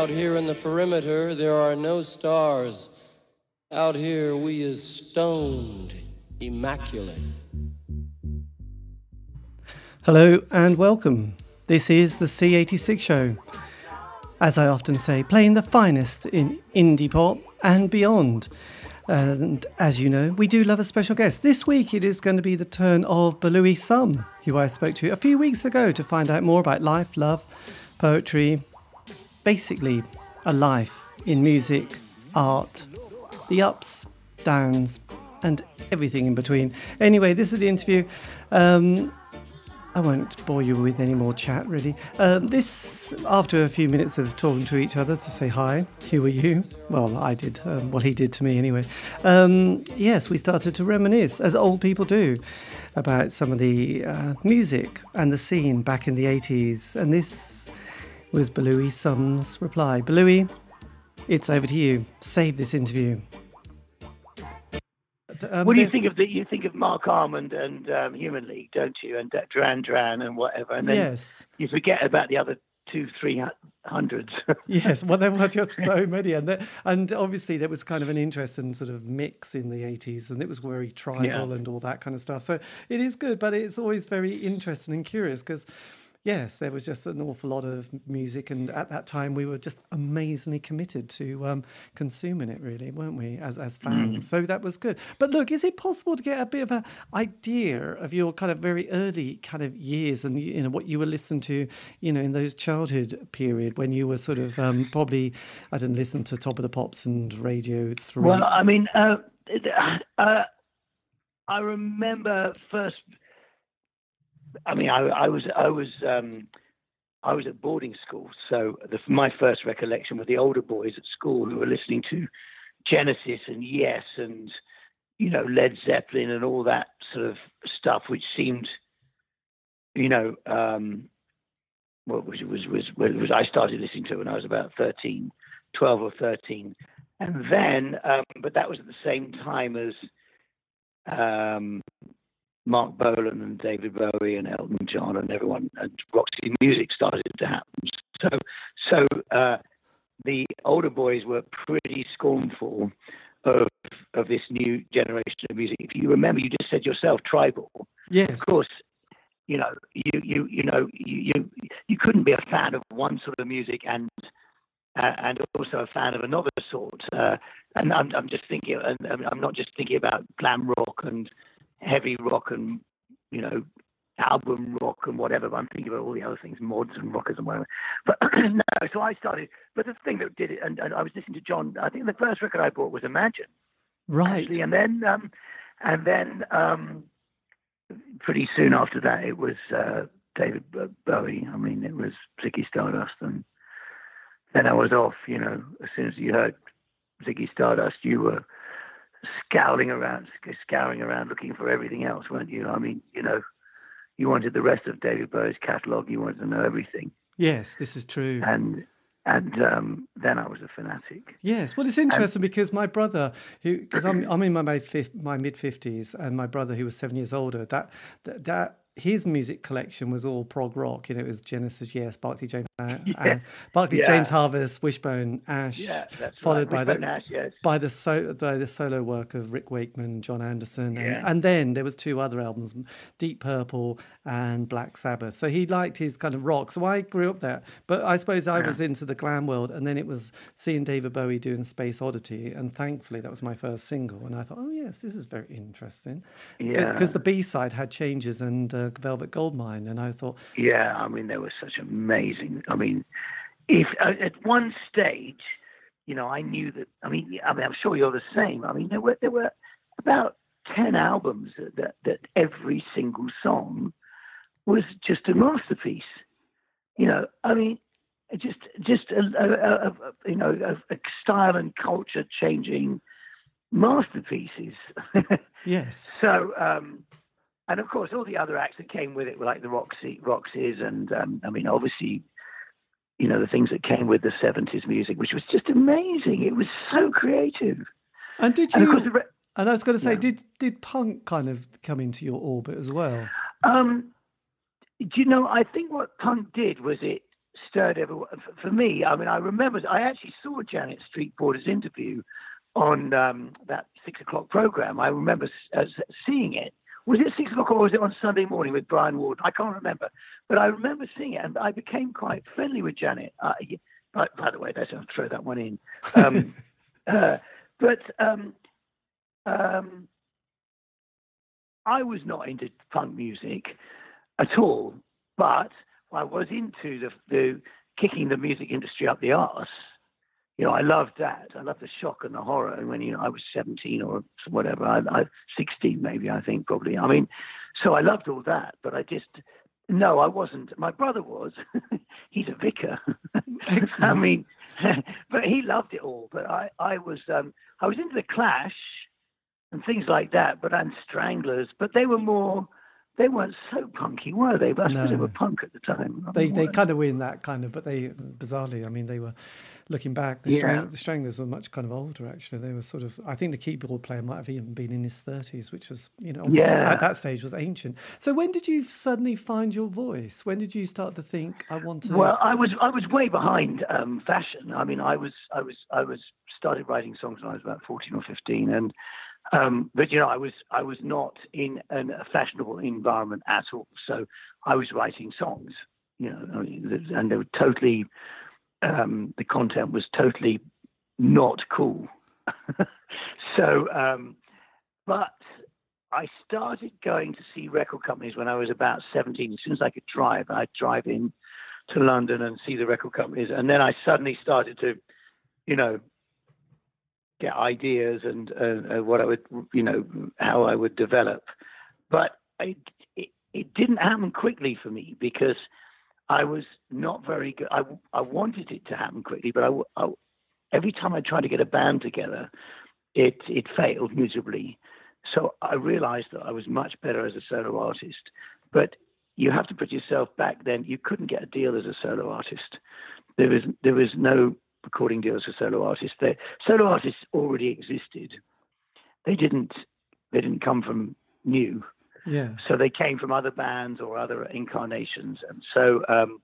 Out here in the perimeter, there are no stars. Out here, we is stoned, immaculate. Hello and welcome. This is the C86 show. As I often say, playing the finest in indie pop and beyond. And as you know, we do love a special guest. This week it is going to be the turn of Belouis Some, who I spoke to a few weeks ago to find out more about life, love, poetry, basically a life in music, art, the ups, downs, and everything in between. Anyway, this is the interview. Um, I won't bore you with any more chat, really. Um, this, after a few minutes of talking to each other to say hi, who are you? Well, I did. Um, well, he did to me anyway. Um, yes, we started to reminisce, as old people do, about some of the uh, music and the scene back in the 80s. And this was Belouis Some's reply. Belouis, it's over to you. Save this interview. Um, what do you think of the? You think of Marc Almond and um, Human League, don't you? And uh, Duran Duran and whatever. And then yes. you forget about the other two, three hundreds. yes, well, there were just so many, and there, and obviously there was kind of an interesting sort of mix in the eighties, and it was very tribal yeah. and all that kind of stuff. So it is good, but it's always very interesting and curious because yes, there was just an awful lot of music, and at that time we were just amazingly committed to um, consuming it, really, weren't we, as as fans? Mm. So that was good. But look, is it possible to get a bit of an idea of your kind of very early kind of years and you know what you were listening to, you know, in those childhood period when you were sort of um, probably I didn't listen to Top of the Pops and Radio Three. Well, I mean. Uh, uh, I remember first I mean, I, I was I was um, I was at boarding school, so the, my first recollection were the older boys at school who were listening to Genesis and Yes and you know Led Zeppelin and all that sort of stuff, which seemed, you know, um, what was was was was I started listening to when I was about 13, 12 or thirteen, and then, um, but that was at the same time as um, Marc Bolan and David Bowie and Elton John and everyone and Roxy Music started to happen. So, so uh, the older boys were pretty scornful of of this new generation of music. If you remember, you just said yourself tribal. Yes, of course. You know, you you you know you you, you couldn't be a fan of one sort of music and uh, and also a fan of another sort. Uh, and I'm, I'm just thinking, and I'm not just thinking about glam rock and heavy rock and you know album rock and whatever. But I'm thinking about all the other things, mods and rockers and whatever. But no, so I started. But the thing that did it, and, and, I was listening to John. I think the first record I bought was Imagine. Right. Actually, and then, um, and then, um, pretty soon after that, it was uh, David Bowie. I mean, it was Ziggy Stardust, and then I was off. You know, as soon as you heard Ziggy Stardust, you were scowling around, scouring around, looking for everything else, weren't you? I mean, you know, you wanted the rest of David Bowie's catalogue. You wanted to know everything. Yes, this is true. And and um, then I was a fanatic. Yes, well, it's interesting and, because my brother, who because I'm I'm in my my mid fifties, and my brother who was seven years older, that that, that his music collection was all prog rock. You know, it was Genesis, yes, Barclay James, uh, yeah. Barclay yeah. James Harvest, Wishbone, Ash, yeah, followed right. by the Ash, yes. by the so by the solo work of Rick Wakeman, Jon Anderson, and, and, then there was two other albums, Deep Purple and Black Sabbath. So he liked his kind of rock. So I grew up there, but I suppose I was into the glam world, and then it was seeing David Bowie doing Space Oddity, and thankfully that was my first single, and I thought, oh yes, this is very interesting, because the B side had changes and uh, Velvet Goldmine mine, and I thought, yeah, I mean, there was such amazing. I mean, if uh, at one stage, you know, I knew that. I mean, I mean, I'm sure you're the same. I mean, there were there were about ten albums that that, that every single song was just a masterpiece. You know, I mean, just just a, a, a, you know a, style and culture changing masterpieces. yes. So um, and of course, all the other acts that came with it were like the Roxy, Roxys, and um, I mean, obviously, you know, the things that came with the '70s music, which was just amazing. It was so creative. And did you? And, re- and I was going to say, yeah. did did punk kind of come into your orbit as well? Um, do you know? I think what punk did was it stirred everyone. For me, I mean, I remember I actually saw Janet Street Porter's interview on um, that six o'clock program. I remember uh, seeing it. Was it six o'clock or was it on Sunday morning with Brian Ward? I can't remember, but I remember seeing it, and I became quite friendly with Janet. Uh, but by the way, let's throw that one in. Um, uh, but um, um, I was not into punk music at all, but I was into the, the kicking the music industry up the arse. You know, I loved that. I loved the shock and the horror. And when you know I was 17 or whatever, I, I 16 maybe, I think probably. I mean, so I loved all that, but I just no, I wasn't. My brother was. He's a vicar. I mean, but he loved it all. But I, I was, um, I was into the Clash and things like that, but and Stranglers. But they were more they weren't so punky, were they? But I suppose no. they were punk at the time. They they kind of were in that kind of, but they bizarrely, I mean, they were looking back. The, yeah. Strang, the Stranglers were much kind of older. Actually, they were sort of. I think the keyboard player might have even been in his thirties, which was you know yeah. at that stage was ancient. So when did you suddenly find your voice? When did you start to think I want to? Well, I was I was way behind um, fashion. I mean, I was I was I was started writing songs when I was about fourteen or fifteen, and um, but you know, I was I was not in an, a fashionable environment at all. So I was writing songs, you know, and they were totally um, the content was totally not cool. so, um, but I started going to see record companies when I was about 17. As soon as I could drive, I'd drive in to London and see the record companies, and then I suddenly started to, you know, get ideas and uh, what I would, you know, how I would develop. But it, it, it didn't happen quickly for me because I was not very good. I, I wanted it to happen quickly, but I, I, every time I tried to get a band together, it it failed miserably. So I realized that I was much better as a solo artist. But you have to put yourself back then. You couldn't get a deal as a solo artist. There was there was no recording deals for solo artists. They, solo artists already existed. They didn't. They didn't come from new. Yeah. So they came from other bands or other incarnations, and so um,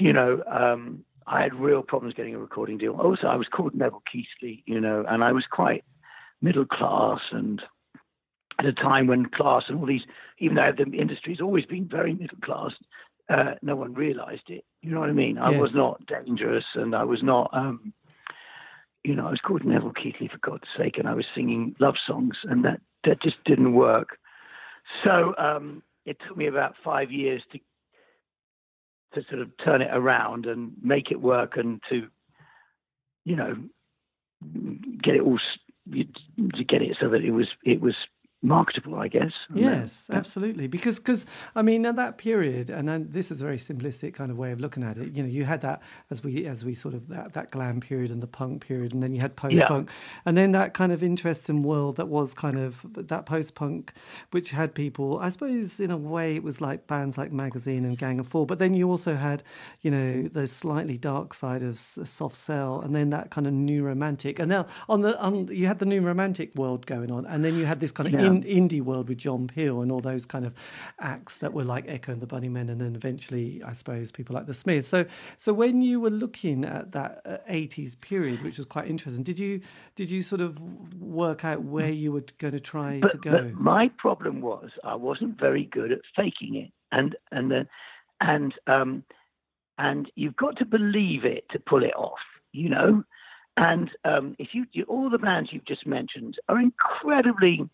you know, um, I had real problems getting a recording deal. Also, I was called Neville Keighley, you know, and I was quite middle class and at a time when class and all these, even though the industry's always been very middle class, uh, no one realized it. You know what I mean? I yes. was not dangerous, and I was not. Um, you know, I was called Neville Keighley for God's sake, and I was singing love songs, and that that just didn't work. So um, it took me about five years to to sort of turn it around and make it work, and to you know get it all to get it so that it was it was marketable, I guess. Yes, absolutely. Because, because I mean, at that period, and this is a very simplistic kind of way of looking at it. You know, you had that as we as we sort of that, that glam period and the punk period, and then you had post punk, yeah. and then that kind of interesting world that was kind of that post punk, which had people. I suppose in a way it was like bands like Magazine and Gang of Four, but then you also had, you know, the slightly dark side of Soft Cell, and then that kind of new romantic, and now on the on you had the new romantic world going on, and then you had this kind of yeah in, indie world with John Peel and all those kind of acts that were like Echo and the Bunnymen, and then eventually, I suppose, people like the Smiths. So, so when you were looking at that '80s uh, period, which was quite interesting, did you did you sort of work out where you were going to try but, to go? But my problem was I wasn't very good at faking it, and and the, and um, and you've got to believe it to pull it off, you know. And um, if you, you, all the bands you've just mentioned are incredibly inc-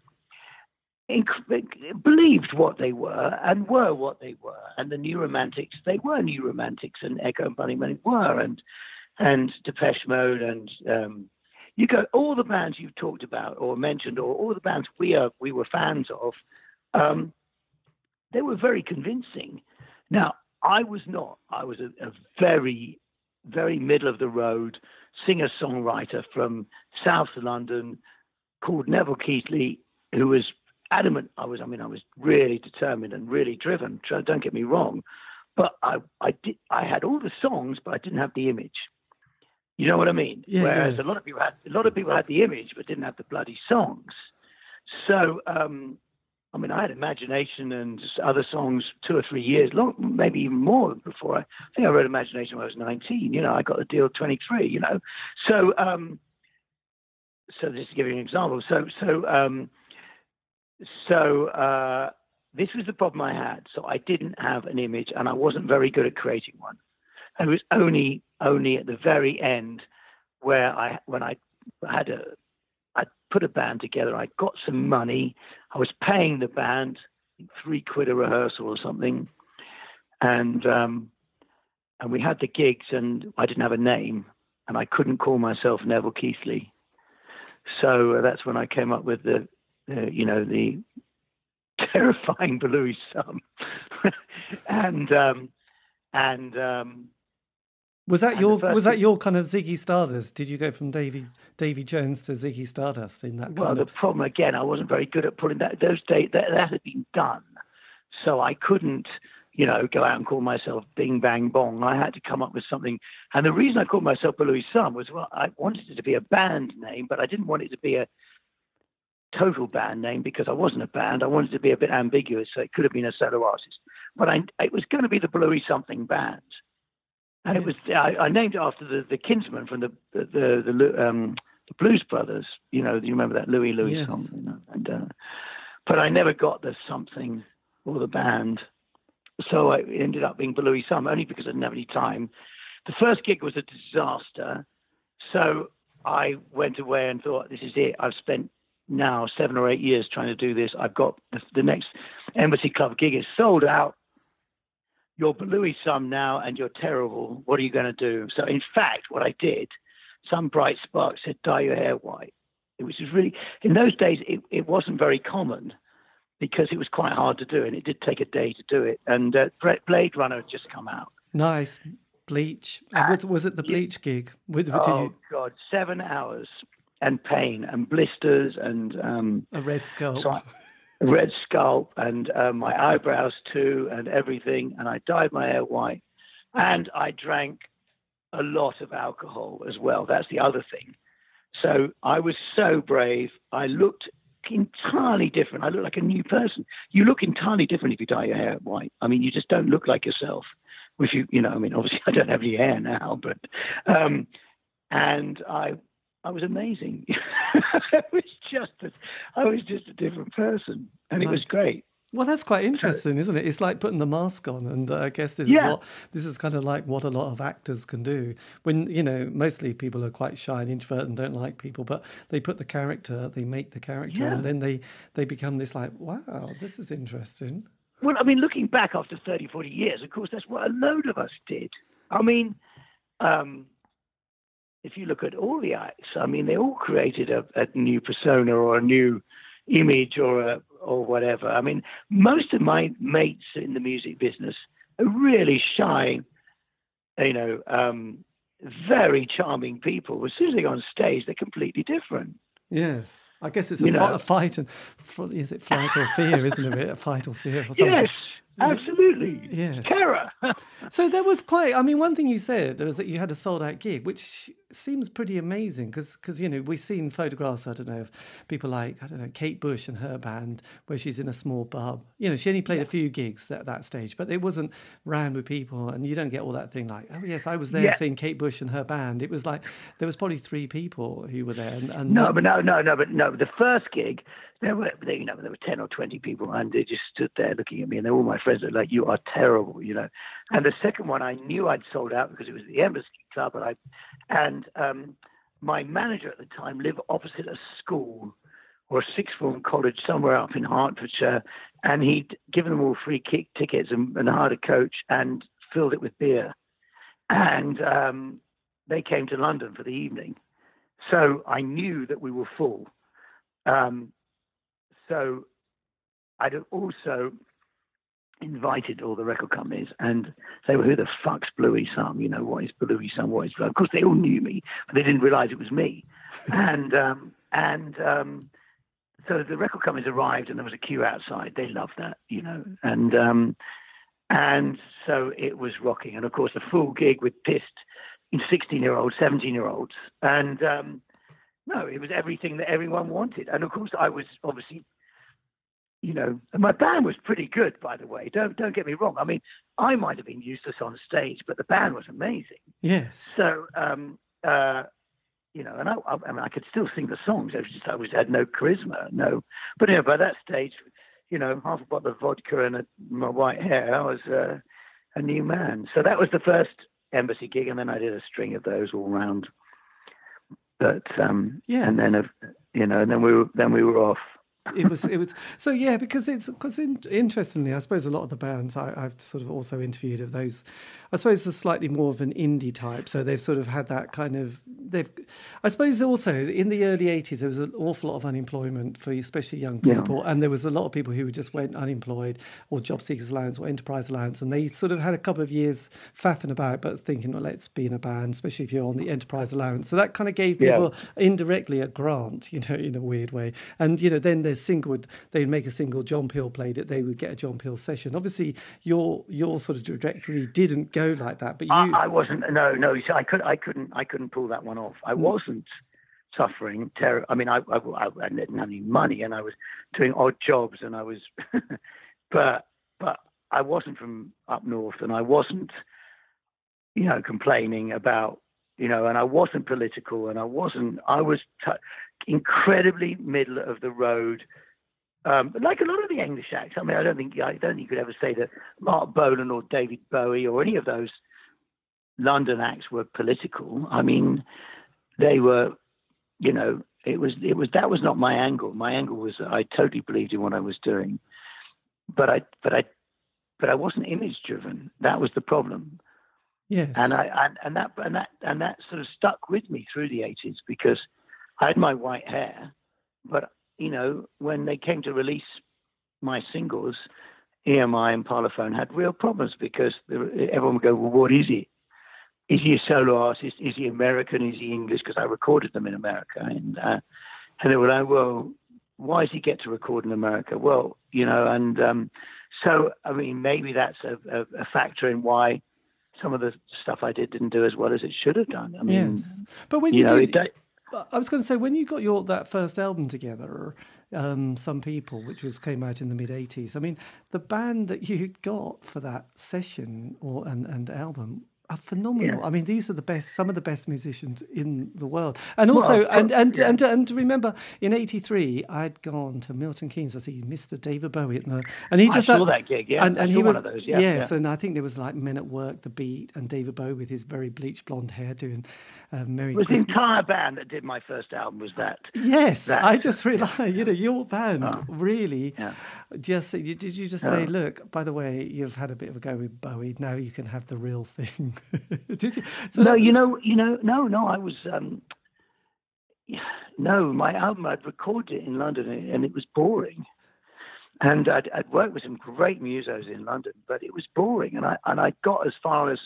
believed what they were and were what they were. And the New Romantics, they were New Romantics, and Echo and Bunny Bunnymen were, and and Depeche Mode, and um, you go all the bands you've talked about or mentioned, or all the bands we are we were fans of. Um, they were very convincing. Now I was not. I was a, a very very middle of the road singer songwriter from South London called Neville Keighley, who was adamant. I was, I mean, I was really determined and really driven. Don't get me wrong, but I, I did, I had all the songs, but I didn't have the image. You know what I mean? Yeah, Whereas yes. a lot of people had, a lot of people had the image, but didn't have the bloody songs. So, um, I mean, I had Imagination and other songs two or three years long, maybe even more before. I, I think I wrote Imagination when I was 19. You know, I got the deal 23. You know, so um, so just to give you an example. So so um, so uh, this was the problem I had. So I didn't have an image, and I wasn't very good at creating one. it was only only at the very end where I when I had a I put a band together. I got some money. I was paying the band three quid a rehearsal or something, and um, and we had the gigs, and I didn't have a name, and I couldn't call myself Neville Keighley. So uh, that's when I came up with the, uh, you know, the terrifying Belouis Some, and um, and um, was that your was that your kind of Ziggy Stardust? Did you go from Davy Davy Jones to Ziggy Stardust in that? Well, the of... problem again, I wasn't very good at pulling that. Those days that, that had been done, so I couldn't, you know, go out and call myself Bing Bang Bong. I had to come up with something. And the reason I called myself Belouis Some was well, I wanted it to be a band name, but I didn't want it to be a total band name because I wasn't a band. I wanted to be a bit ambiguous, so it could have been a solo artist. But I, it was going to be the Bluey something band and it was I, I, named it after the, the kinsman from the the the, the, um, the Blues Brothers. You know, you remember that Louis Louis yes. song? You know? And uh, but I never got the something or the band, so I ended up being Belouis Some only because I didn't have any time. The first gig was a disaster, so I went away and thought, "This is it. I've spent now seven or eight years trying to do this. I've got the, the next Embassy Club gig is sold out you're Louis some now and you're terrible. What are you going to do? So, in fact, what I did, some bright spark said, dye your hair white. It was really, in those days, it, it wasn't very common because it was quite hard to do and it did take a day to do it. And uh, Blade Runner had just come out. Nice. Bleach. Uh, was it the Bleach gig? What, what oh, you... God, seven hours and pain and blisters and. Um, a red scalp. So I, red scalp and uh, my eyebrows too and everything. And I dyed my hair white. And I drank a lot of alcohol as well. That's the other thing. So I was so brave. I looked entirely different. I looked like a new person. You look entirely different if you dye your hair white. I mean, you just don't look like yourself. If you, you know, I mean, obviously I don't have any hair now, but, um, and I I was amazing. I was just a, I was just a different person, and it was great. Well, that's quite interesting, isn't it? It's like putting the mask on, and uh, I guess this yeah. is what this is kind of like what a lot of actors can do. When you know, mostly people are quite shy and introvert and don't like people, but they put the character, they make the character, yeah. and then they they become this like, wow, this is interesting. Well, I mean, looking back after 30, 40 years, of course, that's what a load of us did. I mean, um, if you look at all the acts, I mean, they all created a, a new persona or a new image or a, or whatever. I mean, most of my mates in the music business are really shy, you know, um, very charming people. As soon as they go on stage, they're completely different. Yes, I guess it's a, a, fight and is it flight or fear, isn't it? A fight or fear or something. Yes, Absolutely. Yes. Terror. so there was quite, I mean, one thing you said was that you had a sold out gig, which seems pretty amazing because, because you know, we've seen photographs, I don't know, of people like, I don't know, Kate Bush and her band where she's in a small pub. You know, she only played yeah. a few gigs at that stage, but it wasn't round with people and you don't get all that thing like, oh, yes, I was there yeah. seeing Kate Bush and her band. It was like, there was probably three people who were there. And, and no, but no, no, no, but no, the first gig, there were, you know, there were 10 or 20 people and they just stood there looking at me and they were all my friends that like, you are terrible, you know. And the second one, I knew I'd sold out because it was the Embassy Club and I, and um, my manager at the time lived opposite a school or a sixth form college somewhere up in Hertfordshire. And he'd given them all free kick tickets and, and hired a coach and filled it with beer. And um, they came to London for the evening. So I knew that we were full. Um, so I'd also invited all the record companies and they were, who the fuck's Belouis Some? You know, what is Belouis Some? What is Belouis? Of course, they all knew me, but they didn't realize it was me. and, um, and, um, so the record companies arrived and there was a queue outside. They loved that, you know, and, um, and so it was rocking. And of course, a full gig with pissed 16 year olds, 17 year olds. And, um, no, it was everything that everyone wanted. And of course, I was obviously you know, and my band was pretty good, by the way. Don't don't get me wrong. I mean, I might have been useless on stage, but the band was amazing. Yes. So, um, uh, you know, and I, I, I mean, I could still sing the songs. I was just, I was had no charisma, no. But you know, by that stage, you know, half a bottle of vodka and a, my white hair, I was uh, a new man. So that was the first embassy gig, and then I did a string of those all round. But um, Yes. and then you know, and then we were then we were off. It was it was so yeah because it's because in, interestingly I suppose a lot of the bands I, I've sort of also interviewed of those I suppose are slightly more of an indie type so they've sort of had that kind of they've I suppose also in the early 80s there was an awful lot of unemployment for especially young Yeah. people and there was a lot of people who just went unemployed or job seekers allowance or enterprise allowance and they sort of had a couple of years faffing about but thinking well let's be in a band especially if you're on the enterprise allowance so that kind of gave Yeah. people indirectly a grant, you know, in a weird way. And you know, then there's single. would- They'd make a single. John Peel played it. They would get a John Peel session. Obviously, your your sort of trajectory didn't go like that, but you. I, I wasn't. No, no. you see, I could. I couldn't. I couldn't pull that one off. I Mm. wasn't suffering terror. I mean, I, I, I, I didn't have any money, and I was doing odd jobs, and I was, but but I wasn't from up north, and I wasn't, you know, complaining about, you know, and I wasn't political, and I wasn't. I was t- incredibly middle of the road. Um, like a lot of the English acts, I mean, I don't think I don't think you could ever say that Marc Bolan or David Bowie or any of those London acts were political. I mean, they were, you know, it was it was that was not my angle. My angle was I totally believed in what I was doing, but I but I but I wasn't image driven. That was the problem, yes. and I and, and that and that and that sort of stuck with me through the eighties because I had my white hair, but you know when they came to release my singles, EMI and Parlophone had real problems because everyone would go, well, what is he? Is he a solo artist? Is he American? Is he English? Because I recorded them in America, and uh, and they were like, well, why does he get to record in America? Well, you know, and um, so I mean, maybe that's a, a, a factor in why some of the stuff I did didn't do as well as it should have done. I mean, yes. But when you, you know, did, it, I was going to say when you got your that first album together, um, some people, which was came out in the mid '80s. I mean, the band that you got for that session or and, and album are phenomenal. Yeah. I mean, these are the best, some of the best musicians in the world. And also, Well, and and, yeah. and and to remember, in '83, I'd gone to Milton Keynes to see Mr. David Bowie, at the, and he I just saw that gig, yeah. and, and he was one of those, yeah, yes, yeah. and I think there was like Men at Work, The Beat, and David Bowie with his very bleached blonde hair doing uh, Merry it was the entire band that did my first album was that. Yes, that- I just realised, you know, your band Oh. really just, you, did you just say, look, by the way, you've had a bit of a go with Bowie, now you can have the real thing. did you? So no, you know, you know, no, no. I was, um, no, my album I'd recorded it in London and it was boring. And I'd, I'd worked with some great musos in London, but it was boring. And I and I got as far as,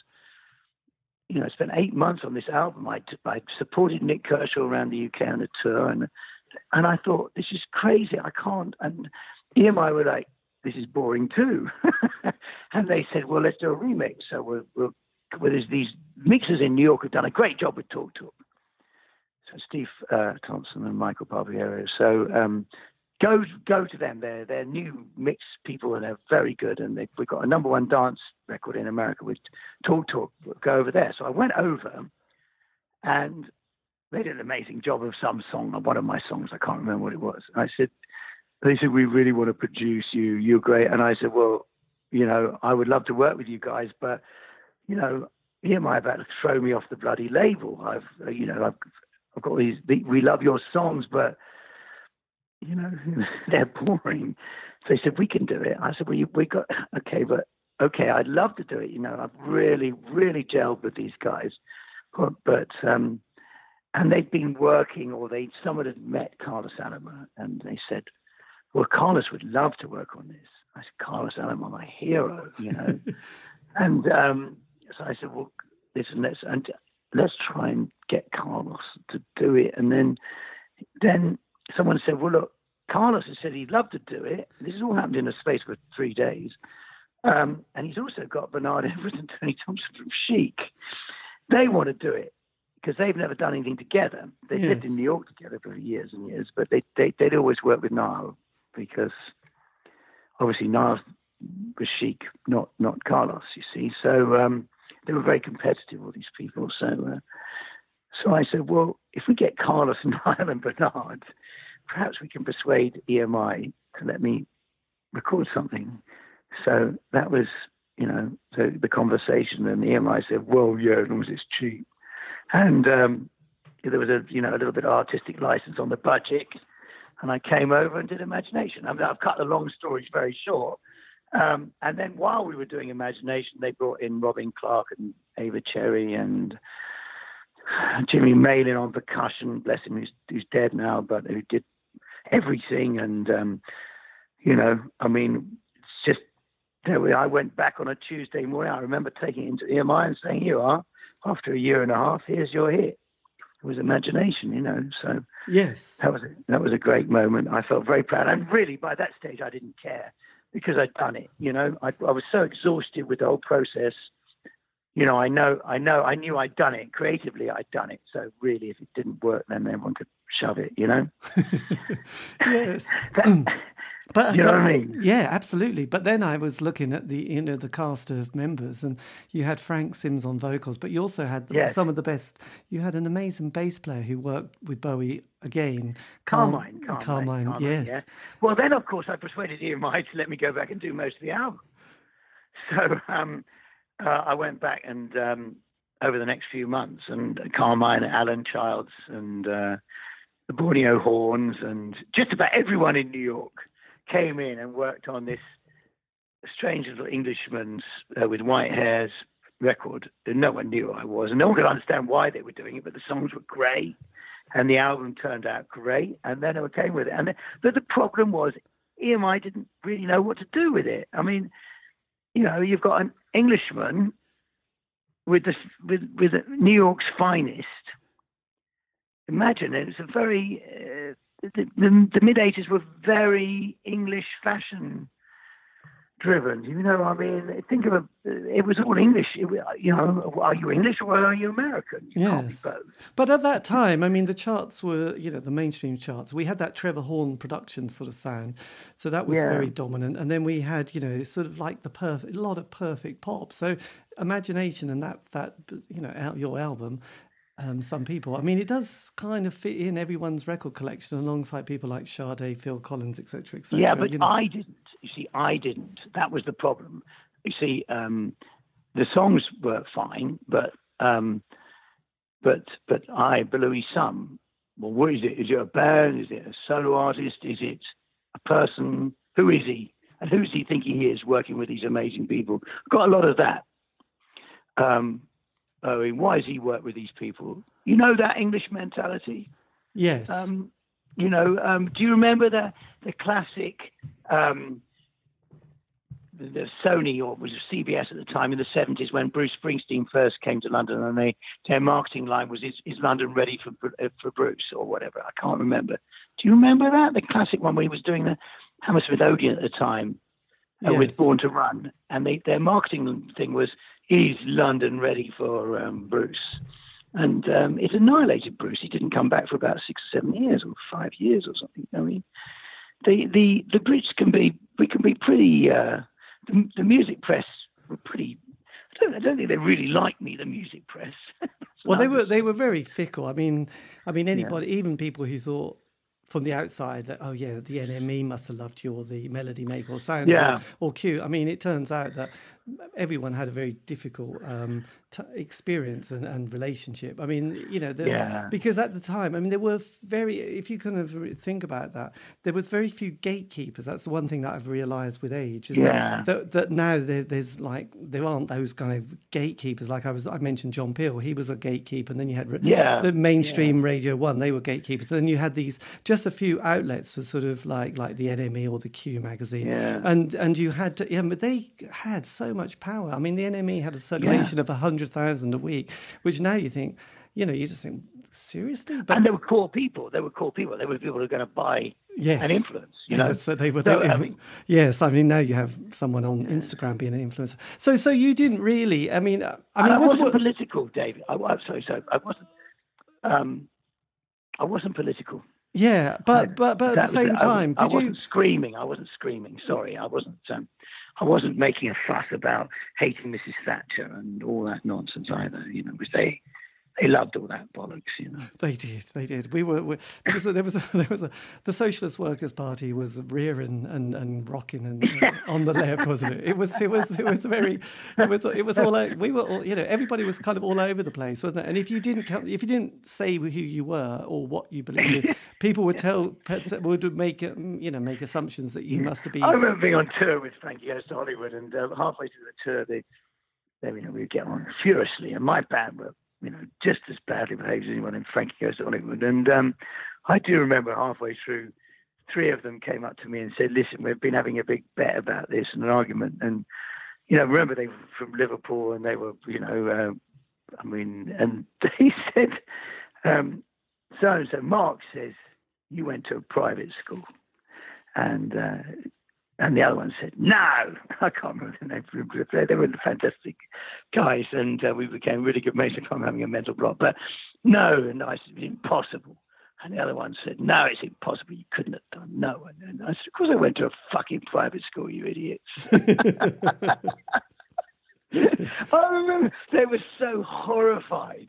you know, I spent eight months on this album. I I supported Nik Kershaw around the UK on a tour, and and I thought this is crazy. I can't. And EMI were like, this is boring too. and they said, well, let's do a remix. So we'll, we'll well, there's these mixers in New York who've done a great job with Talk Talk. So Steve uh, Thompson and Michael Barbiero. So um, go go to them. They're they're new mix people and they're very good. And they, we've got a number one dance record in America with Talk Talk. Go over there. So I went over, and they did an amazing job of some song. One of my songs, I can't remember what it was. And I said, they said we really want to produce you. You're great. And I said, well, you know, I would love to work with you guys, but you know, here am I about to throw me off the bloody label. I've, uh, you know, I've, I've got these. The, we love your songs, but you know, they're boring. So they said we can do it. I said, well, you, we got okay, but okay, I'd love to do it. You know, I've really, really gelled with these guys, but, but um, and they'd been working, or they someone had met Carlos Alomar and they said, well, Carlos would love to work on this. I said, Carlos Alomar, my hero, you know. And um, so I said, well, listen, let's and let's try and get Carlos to do it. And then then someone said, well, look, Carlos has said he'd love to do it. This has all happened in a space of three days. Um, and he's also got Bernard Everett and Tony Thompson from Chic. They want to do it because they've never done anything together. They lived in New York together for years and years, but they, they, they'd always work with Nile because obviously Niles was Chic, not not Carlos. You see, so um, they were very competitive, all these people. So, uh, so I said, well, if we get Carlos, and Nile, and Bernard, perhaps we can persuade EMI to let me record something. So that was, you know, the, the conversation, and EMI said, well, yeah, as long as it's cheap, and um, there was a, you know, a little bit of artistic license on the budget. And I came over and did Imagination. I mean, I've cut the long stories very short. Um, and then while we were doing Imagination, they brought in Robin Clark and Ava Cherry and Jimmy Maelen on percussion, bless him, who's, who's dead now, but who did everything. And, um, you know, I mean, it's just, there we, I went back on a Tuesday morning. I remember taking it into EMI and saying, Here you are, after a year and a half, here's your hit. It was imagination, you know. So yes, that was a, that was a great moment. I felt very proud, and really by that stage I didn't care because I'd done it. You know, I, I was so exhausted with the whole process. You know, I know, I know, I knew I'd done it creatively. I'd done it. So really, if it didn't work, then everyone could shove it. You know. yes. That, But, You know but- what I mean? Yeah, absolutely. But then I was looking at the you know the cast of members, and you had Frank Simms on vocals, but you also had Yes. some of the best. You had an amazing bass player who worked with Bowie again, Carmine, Carmine, Carmine, Carmine, yes. yeah. Well, then of course I persuaded EMI to let me go back and do most of the album. So um, uh, I went back and um, over the next few months, and Carmine, Alan Childs, and uh, the Borneo Horns, and just about everyone in New York came in and worked on this strange little Englishman's uh, with white hairs record that no one knew who I was, and no one could understand why they were doing it, but the songs were great and the album turned out great, and then it came with it. And the, but the problem was EMI didn't really know what to do with it. I mean, you know, you've got an Englishman with this with with New York's finest. Imagine it, it's a very uh, the, the, the mid '80s were very English fashion driven. You know, I mean, think of a, it was all English. It, you know, are you English or are you American? You can't be Yes. both. But at that time, I mean, the charts were, you know, the mainstream charts. We had that Trevor Horn production sort of sound, so that was Yeah. very dominant. And then we had, you know, sort of like the perfect, a lot of perfect pop. So imagination and that that you know, out your album. Um, some people, I mean, it does kind of fit in everyone's record collection alongside people like Sade, Phil Collins, etc., etc. Yeah, but you know. I didn't. You see, I didn't. That was the problem. You see, um, the songs were fine, but um, but but I, Belouis Some. Well, what is it? Is it a band? Is it a solo artist? Is it a person? Who is he? And who does he think he is working with these amazing people? Got a lot of that. Um, I mean, why does he work with these people? You know that English mentality. yes, Um, you know, um, do you remember the the classic um, the, Sony or was it CBS at the time in the seventies when Bruce Springsteen first came to London and they their marketing line was "Is, is London ready for uh, for Bruce?" or whatever. I can't remember. Do you remember that the classic one where he was doing the Hammersmith Odeon at the time uh, with Born to Run, and they, their marketing thing was "Is London ready for um, Bruce?" and um, it annihilated Bruce. He didn't come back for about six or seven years, or five years, or something. I mean, the the the Brits can be we can be pretty. Uh, the, the music press were pretty. I don't, I don't think they really like me. The music press. Well, they were they were very fickle. I mean, I mean, anybody, even people who thought from the outside that oh yeah, the NME must have loved you, or the Melody Maker, or Sounds, Yeah. or, or Q. I mean, it turns out that everyone had a very difficult um, t- experience and, and relationship. I mean, you know, the, Yeah. because at the time, I mean, there were very. If you kind of think about that, there was very few gatekeepers. That's the one thing that I've realised with age is Yeah. that, that that now there, there's like there aren't those kind of gatekeepers. Like I was, I mentioned John Peel. He was a gatekeeper, and then you had Yeah, the mainstream Radio One. They were gatekeepers. And then you had these just a few outlets for sort of like like the NME or the Q magazine. Yeah. And and you had to, yeah, but they had so much power. I mean, the NME had a circulation of a hundred thousand a week, which now you think, you know, you just think seriously, but and they were core people. They were core people. They were people who were going to buy yes. an influence. You Yeah, know, so they were. So, I mean- yes, I mean now you have someone on Instagram being an influencer. So, so you didn't really. I mean, I mean, I wasn't what, political, David. I was sorry, sorry. I wasn't. Um, I wasn't political. Yeah, but but but at the same time, I, did I wasn't you? screaming. I wasn't screaming. Sorry, I wasn't. Um, I wasn't making a fuss about hating Mrs. Thatcher and all that nonsense either. You know, because they they loved all that bollocks, you know. They did, they did. We were, we, there was a, there was a, there was a, the Socialist Workers Party was rearing and, and rocking and, and on the left, wasn't it? It was, it was, it was very, it was, it was all, we were all, you know, everybody was kind of all over the place, wasn't it? And if you didn't come, if you didn't say who you were or what you believed in, people would tell, would make, you know, make assumptions that you must have been. I remember being on tour with Frankie Goes to Hollywood, and uh, halfway through the tour, they, they, you know, we would get on furiously, and my band were you know, just as badly behaved as anyone in Frankie Goes to Hollywood. And um, I do remember halfway through, three of them came up to me and said, "Listen, we've been having a big bet about this and an argument." And you know, remember they were from Liverpool and they were, you know, uh, I mean, and they said, um, "So and so." Mark says, "You went to a private school," and uh, and the other one said, no, I can't remember the name. They were fantastic guys, and uh, we became really good mates. I'm having a mental block, but no, and I said, impossible. And the other one said, no, it's impossible. You couldn't have done. No. And I said, of course I went to a fucking private school, you idiots. I remember they were so horrified.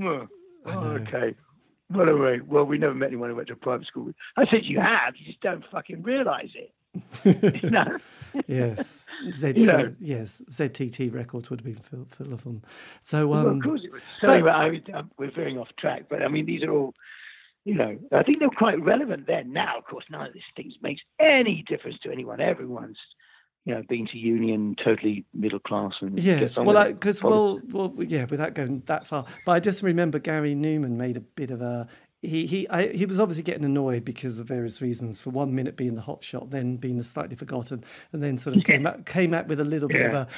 Oh, okay. Well, anyway, well, we never met anyone who went to a private school. I said, you have. You just don't fucking realize it. yes, Z, you know. yes, ZTT Records would have been full, full of them. So, um, well, of course it was. Sorry, but, but I, we're veering off track. But I mean, these are all, you know, I think they're quite relevant then. Now, of course, none of these things makes any difference to anyone. Everyone's, you know, been to union, totally middle class, and yes, well, because well, well, yeah, without going that far. But I just remember Gary Numan made a bit of a he he I, he was obviously getting annoyed because of various reasons. For one minute being the hot shot, then being slightly forgotten, and then sort of came out came out with a little bit yeah. of a.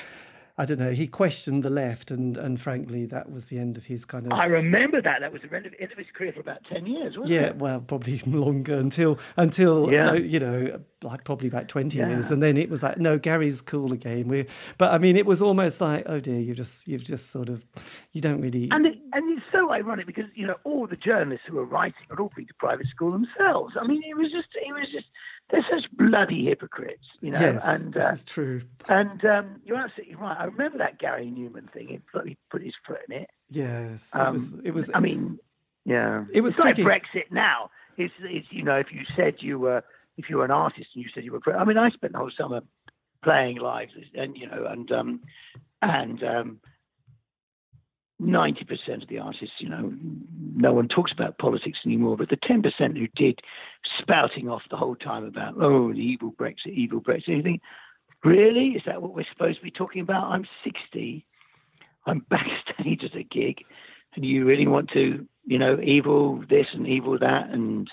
I don't know. He questioned the left, and, and frankly, that was the end of his kind of. I remember that. That was the end of his career for about ten years, wasn't yeah, it? Yeah, well, probably longer until until yeah. you know like probably about 20 yeah. years and then it was like no gary's cool again we but i mean it was almost like oh dear you just you've just sort of you don't really and it, and it's so ironic because you know all the journalists who were writing had all been to private school themselves i mean it was just it was just they're such bloody hypocrites you know yes, and this uh, is true. and um, you're absolutely right. I remember that gary Numan thing. He put, he put his foot in it. Yes it um, was it was i mean yeah. It was it's like brexit now. It's, it's you know if you said you were if you were an artist and you said you were, I mean, I spent the whole summer playing live, and you know, and um, and um, ninety percent of the artists, you know, no one talks about politics anymore. But the ten percent who did, spouting off the whole time about oh, the evil Brexit, evil Brexit. anything. really, is that what we're supposed to be talking about? I'm sixty. I'm backstage at a gig, and you really want to, you know, evil this and evil that, and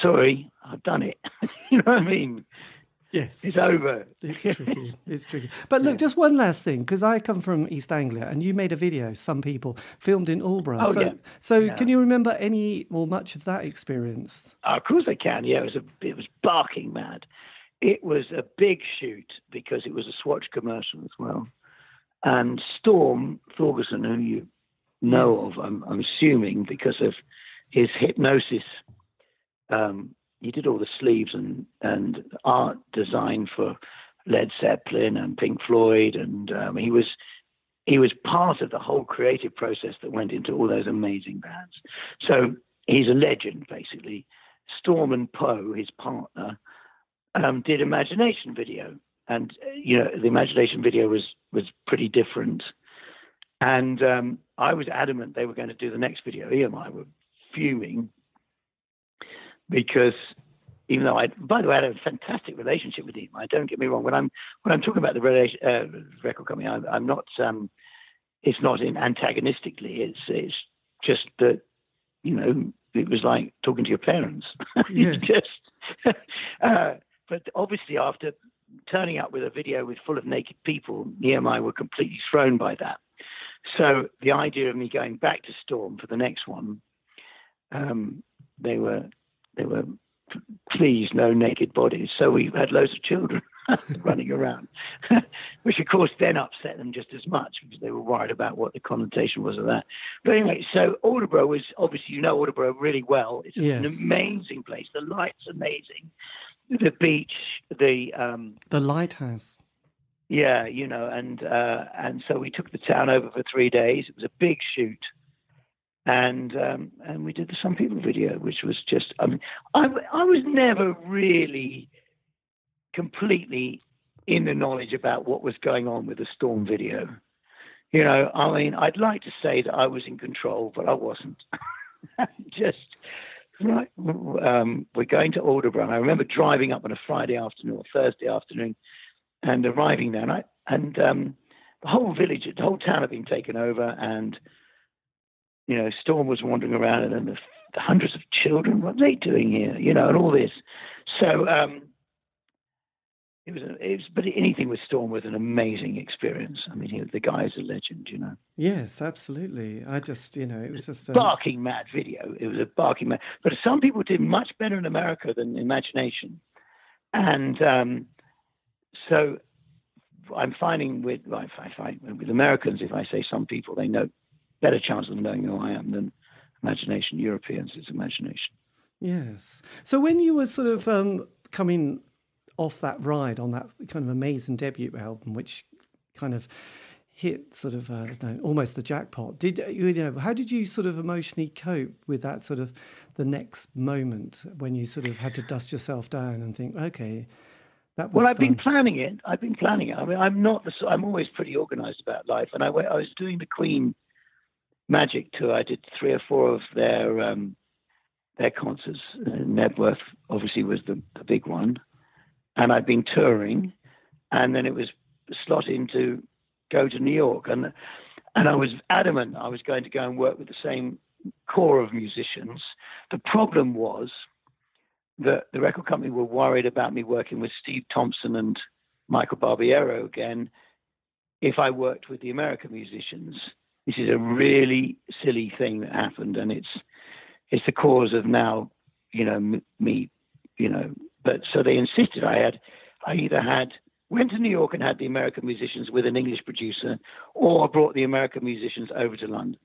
sorry, I've done it. you know what I mean? Yes. It's over. It's tricky. It's tricky. But look, just one last thing, because I come from East Anglia and you made a video, some people, filmed in Aldeburgh. Oh, so yeah. so yeah. can you remember any or much of that experience? Uh, of course I can. Yeah, it was, a, it was barking mad. It was a big shoot because it was a Swatch commercial as well. And Storm Thorgerson, who you know yes. of, I'm, I'm assuming, because of his hypnosis um, he did all the sleeves and, and art design for Led Zeppelin and Pink Floyd, and um, he was he was part of the whole creative process that went into all those amazing bands. So he's a legend, basically. Storm and Po, his partner, um, did Imagination video, and you know the Imagination video was was pretty different. And um, I was adamant they were going to do the next video. He and I were fuming because even though I, by the way, I had a fantastic relationship with him. I don't get me wrong. When I'm when I'm talking about the relation, uh, record company, I'm, I'm not. Um, it's not in antagonistically. It's it's just that you know it was like talking to your parents. Yes. just, uh, but obviously after turning up with a video with full of naked people, EMI were completely thrown by that. So the idea of me going back to Storm for the next one, um, they were they were please no naked bodies. So we had loads of children. running around, which of course then upset them just as much because they were worried about what the connotation was of that. But anyway, so Aldeburgh was obviously you know Aldeburgh really well. It's Yes. an amazing place. The lights amazing, the beach, the um, The lighthouse. yeah, you know, and uh, and so we took the town over for three days. It was a big shoot, and um, and we did the Some People video, which was just. I mean, I I was never really completely in the knowledge about what was going on with the Storm video. You know, I mean, I'd like to say that I was in control, but I wasn't. just right. Um, we're going to Aldeburgh. I remember driving up on a Friday afternoon or Thursday afternoon and arriving there. And, I, and um, the whole village, the whole town had been taken over, and you know, Storm was wandering around, and then the, the hundreds of children. What are they doing here? You know, and all this. So um, it was, it was, but anything with Storm was an amazing experience. I mean, he, the guy is a legend. You know, Yes, absolutely. I just, you know, it was just. Um, barking mad video. It was a barking mad. But some people did much better in America than Imagination, and um, so I'm finding with I find with Americans, if I say some people, they know better chance of knowing who I am than Imagination. Europeans, it's Imagination. Yes. So when you were sort of um, coming off that ride on that kind of amazing debut album, which kind of hit sort of uh, know, almost the jackpot, did you know? How did you sort of emotionally cope with that sort of the next moment when you sort of had to dust yourself down and think, okay, that was Well, I've been planning it. I've been planning it. I mean, I'm not the. I'm always pretty organised about life, and I went. I was doing the Queen Magic tour. I did three or four of their um, their concerts. Uh, Knebworth obviously was the, the big one, and I'd been touring, and then it was slotted into go to New York, and and I was adamant I was going to go and work with the same core of musicians. The problem was that the record company were worried about me working with Steve Thompson and Michael Barbiero again if I worked with the American musicians. This is a really silly thing that happened, and it's it's the cause of now, you know, me, you know. But so they insisted I had, I either had went to New York and had the American musicians with an English producer, or I brought the American musicians over to London.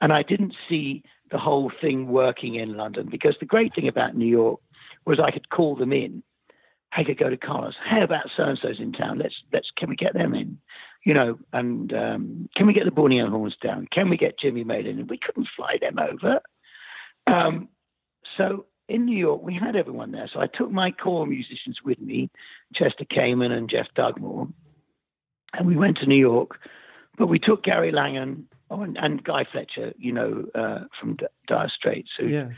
And I didn't see the whole thing working in London because the great thing about New York was I could call them in. I could go to Carlos. How about so and so's in town? Let's let's can we get them in? You know, and um, can we get the Borneo Horns down? Can we get Jimmy Maelen in? We couldn't fly them over. Um, so in New York, we had everyone there. So I took my core musicians with me, Chester Kamen and Jeff Dugmore, and we went to New York. But we took Gary Langan oh, and, and Guy Fletcher, you know, uh, from D- Dire Straits, who Yes.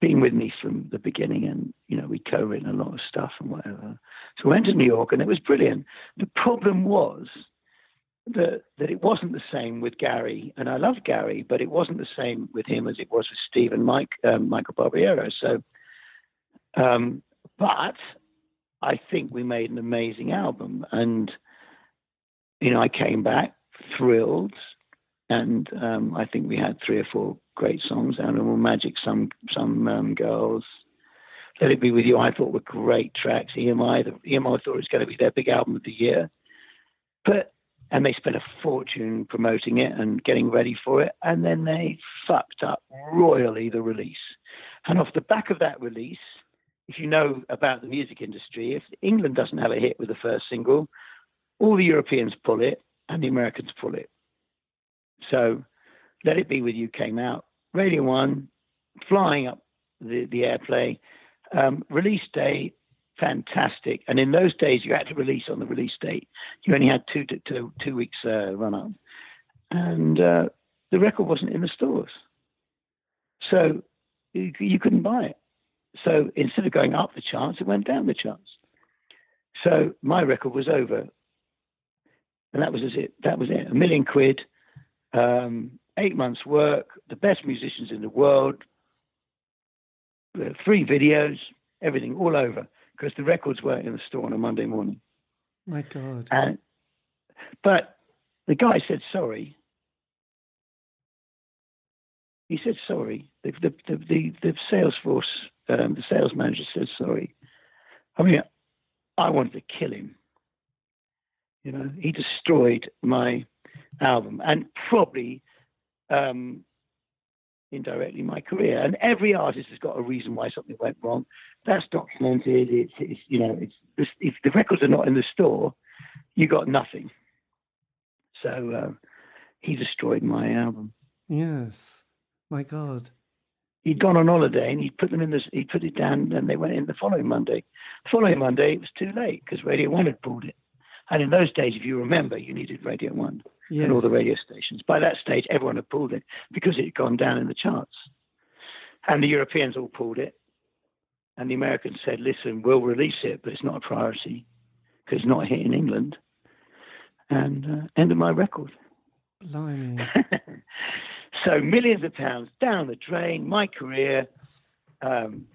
been with me from the beginning, and you know, we'd co-written a lot of stuff and whatever. So we went to New York, and it was brilliant. The problem was that that it wasn't the same with Gary, and I love Gary, but it wasn't the same with him as it was with Steve and Mike, um, Michael Barbiero. So, um, but I think we made an amazing album, and you know, I came back thrilled, and um, I think we had three or four great songs. Animal Magic, some some um, girls. Let It Be With You, I thought were great tracks. EMI, the EMI thought it was going to be their big album of the year, but and they spent a fortune promoting it and getting ready for it, and then they fucked up royally the release. And off the back of that release, if you know about the music industry, if England doesn't have a hit with the first single, all the Europeans pull it and the Americans pull it. So Let It Be With You came out, Radio 1, flying up the, the airplay. Um, release day, fantastic. And in those days, you had to release on the release date. You only had two, two, two weeks uh, run up. And uh, the record wasn't in the stores. So you, you couldn't buy it. So instead of going up the charts, it went down the charts. So my record was over. And that was it. That was it. A million quid, um, eight months' work, the best musicians in the world, uh, three videos, everything all over, because the records weren't in the store on a Monday morning. My God. And but the guy said sorry. He said sorry. The the the the, the sales force, um, the sales manager said sorry. I mean, I wanted to kill him. You know, he destroyed my album and probably um, indirectly my career. And every artist has got a reason why something went wrong. That's documented. It's, it's you know, it's if the records are not in the store, you got nothing. So uh, he destroyed my album. Yes, my God. He'd gone on holiday and he'd put them in this. He put it down, and they went in the following Monday. The following Monday, it was too late because Radio One had pulled it. And in those days, if you remember, you needed Radio One yes. and all the radio stations. By that stage, everyone had pulled it because it had gone down in the charts. And the Europeans all pulled it. And the Americans said, listen, we'll release it, but it's not a priority because it's not a hit in England. And uh, end of my record. Blimey. so millions of pounds down the drain, my career, um,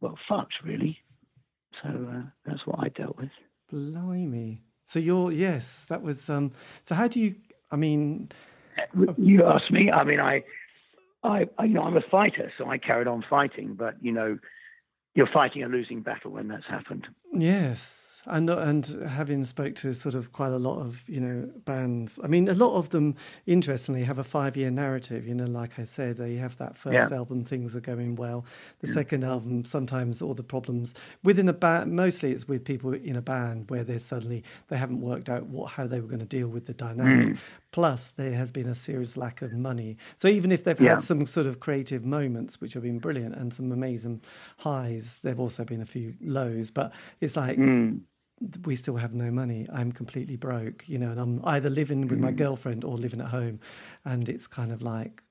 well, fucked really. So uh, that's what I dealt with. Blimey. So you're yes, that was. Um, so how do you? I mean, you asked me. I mean, I, I, I, you know, I'm a fighter, so I carried on fighting. But you know, you're fighting a losing battle when that's happened. Yes, and and having spoke to sort of quite a lot of you know bands i mean a lot of them interestingly have a five year narrative you know like i said they have that first yeah. album things are going well the mm. second album sometimes all the problems within a band mostly it's with people in a band where there's suddenly they haven't worked out what how they were going to deal with the dynamic mm. plus there has been a serious lack of money so even if they've yeah. had some sort of creative moments which have been brilliant and some amazing highs there've also been a few lows but it's like mm we still have no money. I'm completely broke, you know, and I'm either living with my mm. girlfriend or living at home. And it's kind of like,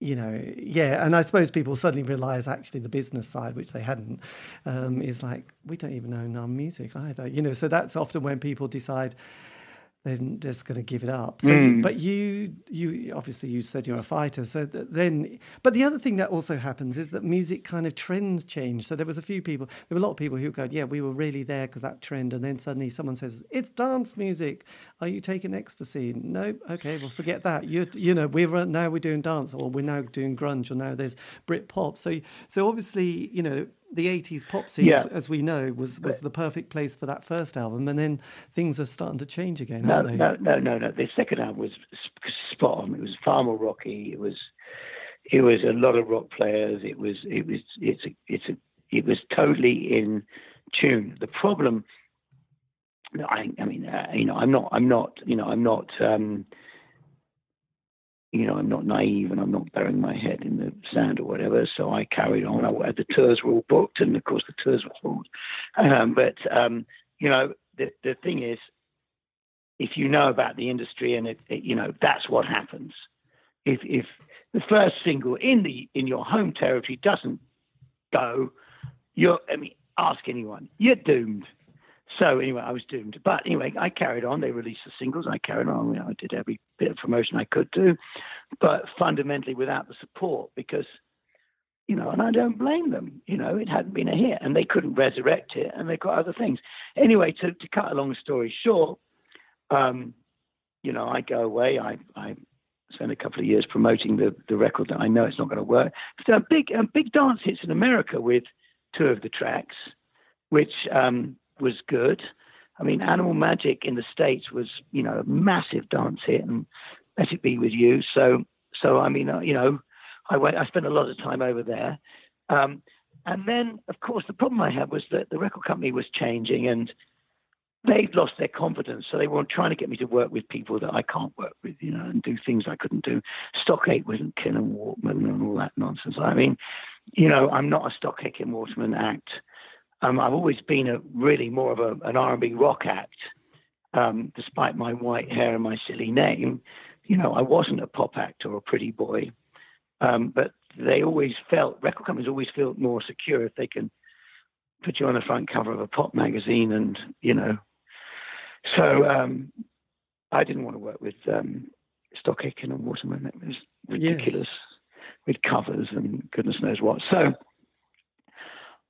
you know, yeah. And I suppose people suddenly realize actually the business side, which they hadn't, um, is like, we don't even own our music either, you know. So that's often when people decide, then just going to give it up. So, mm. but you, you obviously you said you're a fighter. So then, but the other thing that also happens is that music kind of trends change. So there was a few people, there were a lot of people who go, yeah, we were really there because that trend, and then suddenly someone says it's dance music. Are you taking ecstasy? No, okay, well forget that. You, you know, we're now we're doing dance, or we're now doing grunge, or now there's Brit pop. So, so obviously, you know, the 80s pop scene, yeah. as we know, was, was the perfect place for that first album. And then things are starting to change again, no, aren't they? No, no, no, no. The second album was spot on. It was far more rocky. It was, it was a lot of rock players. It was, it was, it's a, it's a, it was totally in tune. The problem, I, I mean, uh, you know, I'm not, I'm not, you know, I'm not, um, you know, I'm not naive and I'm not burying my head in the sand or whatever. So I carried on. I, the tours were all booked, and of course the tours were full. Um, but um, you know, the the thing is, if you know about the industry and it, it, you know that's what happens. If if the first single in the in your home territory doesn't go, you're I mean, ask anyone, you're doomed. So anyway, I was doomed. But anyway, I carried on. They released the singles. I carried on. You know, I did every bit of promotion I could do, but fundamentally without the support because, you know, and I don't blame them. You know, it hadn't been a hit, and they couldn't resurrect it, and they've got other things. Anyway, to to cut a long story short, um, you know, I go away. I I spend a couple of years promoting the the record that I know it's not going to work. So a big a big dance hits in America with two of the tracks, which um, was good. I mean, Animal Magic in the States was, you know, a massive dance hit, and Let It Be With You. So, so I mean, uh, you know, I went, I spent a lot of time over there. Um, and then, of course, the problem I had was that the record company was changing and they'd lost their confidence. So they weren't trying to get me to work with people that I can't work with, you know, and do things I couldn't do. Stock Aitken and Waterman and all that nonsense. I mean, you know, I'm not a Stock Aitken Waterman act. Um, I've always been a really more of a, an R&B rock act, um, despite my white hair and my silly name. You know, I wasn't a pop act or a pretty boy, um, but they always felt record companies always feel more secure if they can put you on the front cover of a pop magazine, and you know. So um, I didn't want to work with um, Stock Aitken and Waterman. It was ridiculous yes. with covers and goodness knows what. So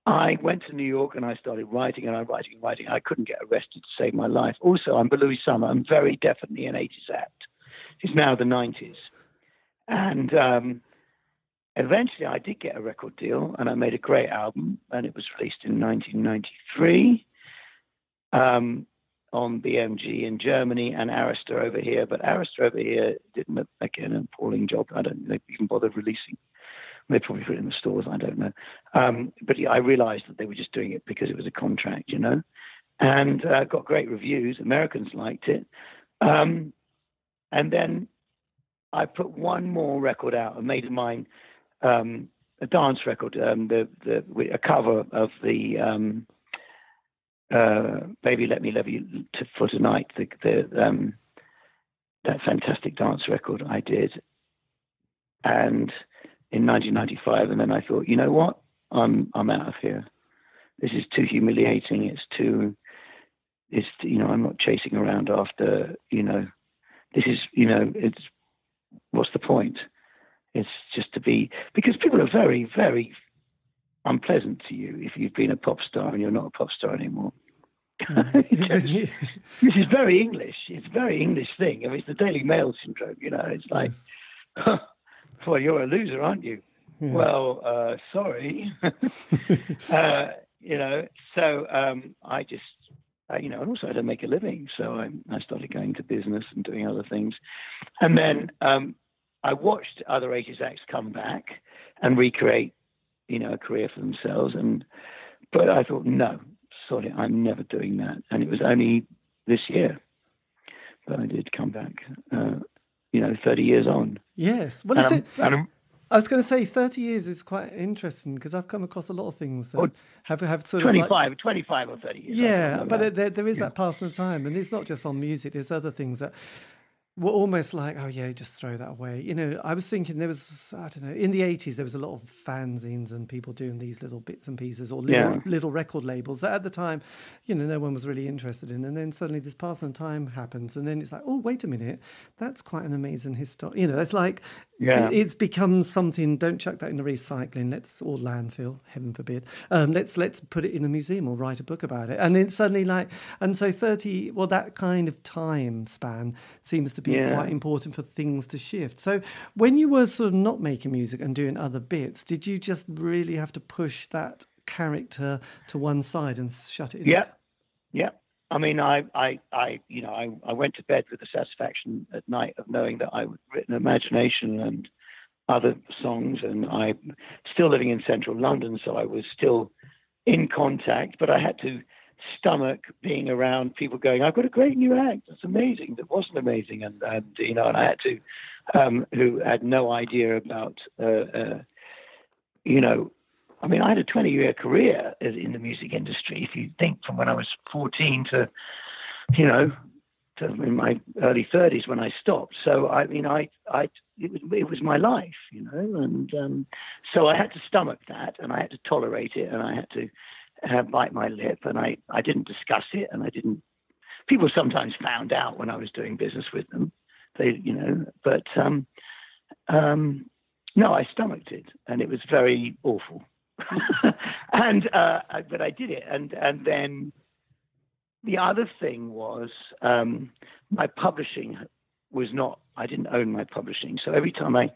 I went to New York and I started writing and I'm writing and writing. I couldn't get arrested to save my life. Also, I'm Belouis Some. I'm very definitely an 80s act. It's now the 90s. And um, eventually I did get a record deal and I made a great album and it was released in 1993. um, on BMG in Germany and Arista over here. But Arista over here did again an appalling job. I don't even bothered releasing. They probably put it in the stores. I don't know. Um, but I realised that they were just doing it because it was a contract, you know, and uh, got great reviews. Americans liked it. Um, and then I put one more record out, a made of mine, um, a dance record, um, the, the a cover of the um, uh, "Baby Let Me Love You to, for Tonight," the, the um, that fantastic dance record I did, and in 1995, and then I thought, you know what, I'm I'm out of here. This is too humiliating. It's too, it's you know, I'm not chasing around after you know, this is you know, it's what's the point? It's just to be because people are very very unpleasant to you if you've been a pop star and you're not a pop star anymore. this is very English. It's a very English thing. I mean, it's the Daily Mail syndrome. You know, it's like, yes. well, you're a loser, aren't you? Yes. Well, uh, sorry. uh, you know, so um, I just, uh, you know, and also I had to make a living. So I, I, started going to business and doing other things. And then um, I watched other 80s acts come back and recreate, you know, a career for themselves. And, but I thought, no, sorry, I'm never doing that. And it was only this year that I did come back, uh, you know, 30 years on. Yes. Well, is it? I was going to say 30 years is quite interesting because I've come across a lot of things that have have sort 25, of like, 25 or 30 years. Yeah, but there, there is yeah. that passing of time, and it's not just on music. There's other things that were almost like, oh yeah, just throw that away. You know, I was thinking there was, I don't know, in the eighties there was a lot of fanzines and people doing these little bits and pieces or little, yeah. little record labels that at the time, you know, no one was really interested in. And then suddenly this passing time happens, and then it's like, oh wait a minute, that's quite an amazing history. You know, it's like, yeah, it's become something. Don't chuck that in the recycling. Let's or landfill, heaven forbid. Um, let's let's put it in a museum or write a book about it. And then suddenly like, and so thirty, well, that kind of time span seems to be be yeah. quite important for things to shift. So when you were sort of not making music and doing other bits, did you just really have to push that character to one side and shut it in? Yeah. Yeah. I mean, I, I, I, you know, I, I went to bed with the satisfaction at night of knowing that I would written Imagination and other songs, and I'm still living in central London, so I was still in contact, but I had to stomach being around people going, I've got a great new act. That's amazing. That wasn't amazing. And, and you know, and I had to, um, who had no idea about, uh, uh, you know, I mean, I had a 20 year career in the music industry. If you think from when I was 14 to, you know, to in my early 30s when I stopped. So, I mean, I, I, it was, it was my life, you know, and um, so I had to stomach that and I had to tolerate it and I had to, uh, bite my lip, and I, I didn't discuss it, and I didn't. People sometimes found out when I was doing business with them. They, you know, but um, um, no, I stomached it, and it was very awful. and uh, but I did it, and and then the other thing was um, my publishing was not. I didn't own my publishing, so every time I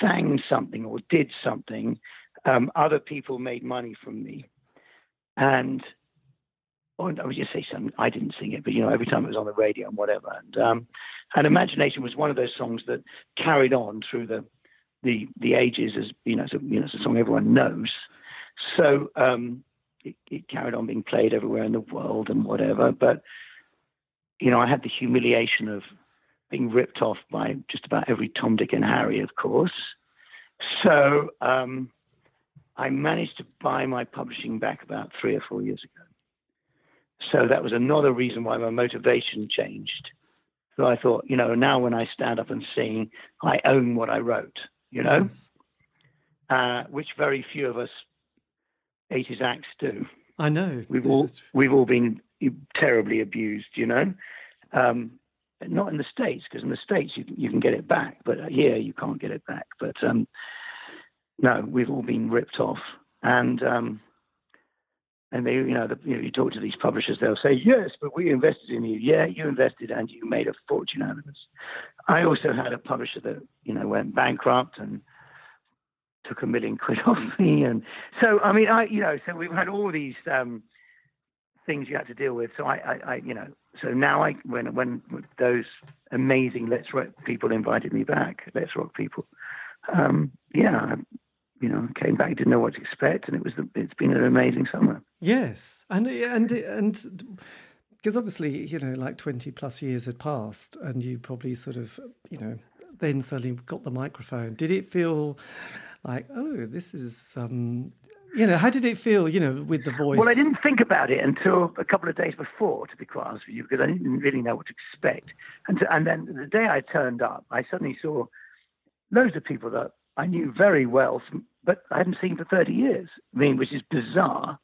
sang something or did something, um, other people made money from me. And or I would just say something. I didn't sing it, but you know, every time it was on the radio and whatever. And um, and Imagination was one of those songs that carried on through the the the ages as you know, so, you know, it's a song everyone knows. So um, it, it carried on being played everywhere in the world and whatever. But you know, I had the humiliation of being ripped off by just about every Tom, Dick, and Harry, of course. So um, I managed to buy my publishing back about three or four years ago. So that was another reason why my motivation changed. So I thought, you know, now when I stand up and sing, I own what I wrote, you know, yes. uh, which very few of us 80s acts do. I know. We've all is... we've all been terribly abused, you know. Um, not in the states, because in the states you you can get it back, but here you can't get it back. But um, no, we've all been ripped off. And um, and they, you know, the, you know, you talk to these publishers, they'll say, yes, but we invested in you. Yeah, you invested and you made a fortune out of us. I also had a publisher that, you know, went bankrupt and took a million quid off me. And so, I mean, I, you know, so we've had all these um, things you had to deal with. So I, I, I you know, so now I when when those amazing Let's Rock people invited me back, Let's Rock people, um, yeah, you know, came back, didn't know what to expect, and it was the, it's been an amazing summer. Yes, and and and because obviously you know, like twenty plus years had passed, and you probably sort of you know then suddenly got the microphone. Did it feel like oh, this is um, you know, how did it feel, you know, with the voice? Well, I didn't think about it until a couple of days before, to be quite honest with you, because I didn't really know what to expect. And, to, and then the day I turned up, I suddenly saw loads of people that I knew very well, but I hadn't seen for 30 years. I mean, which is bizarre.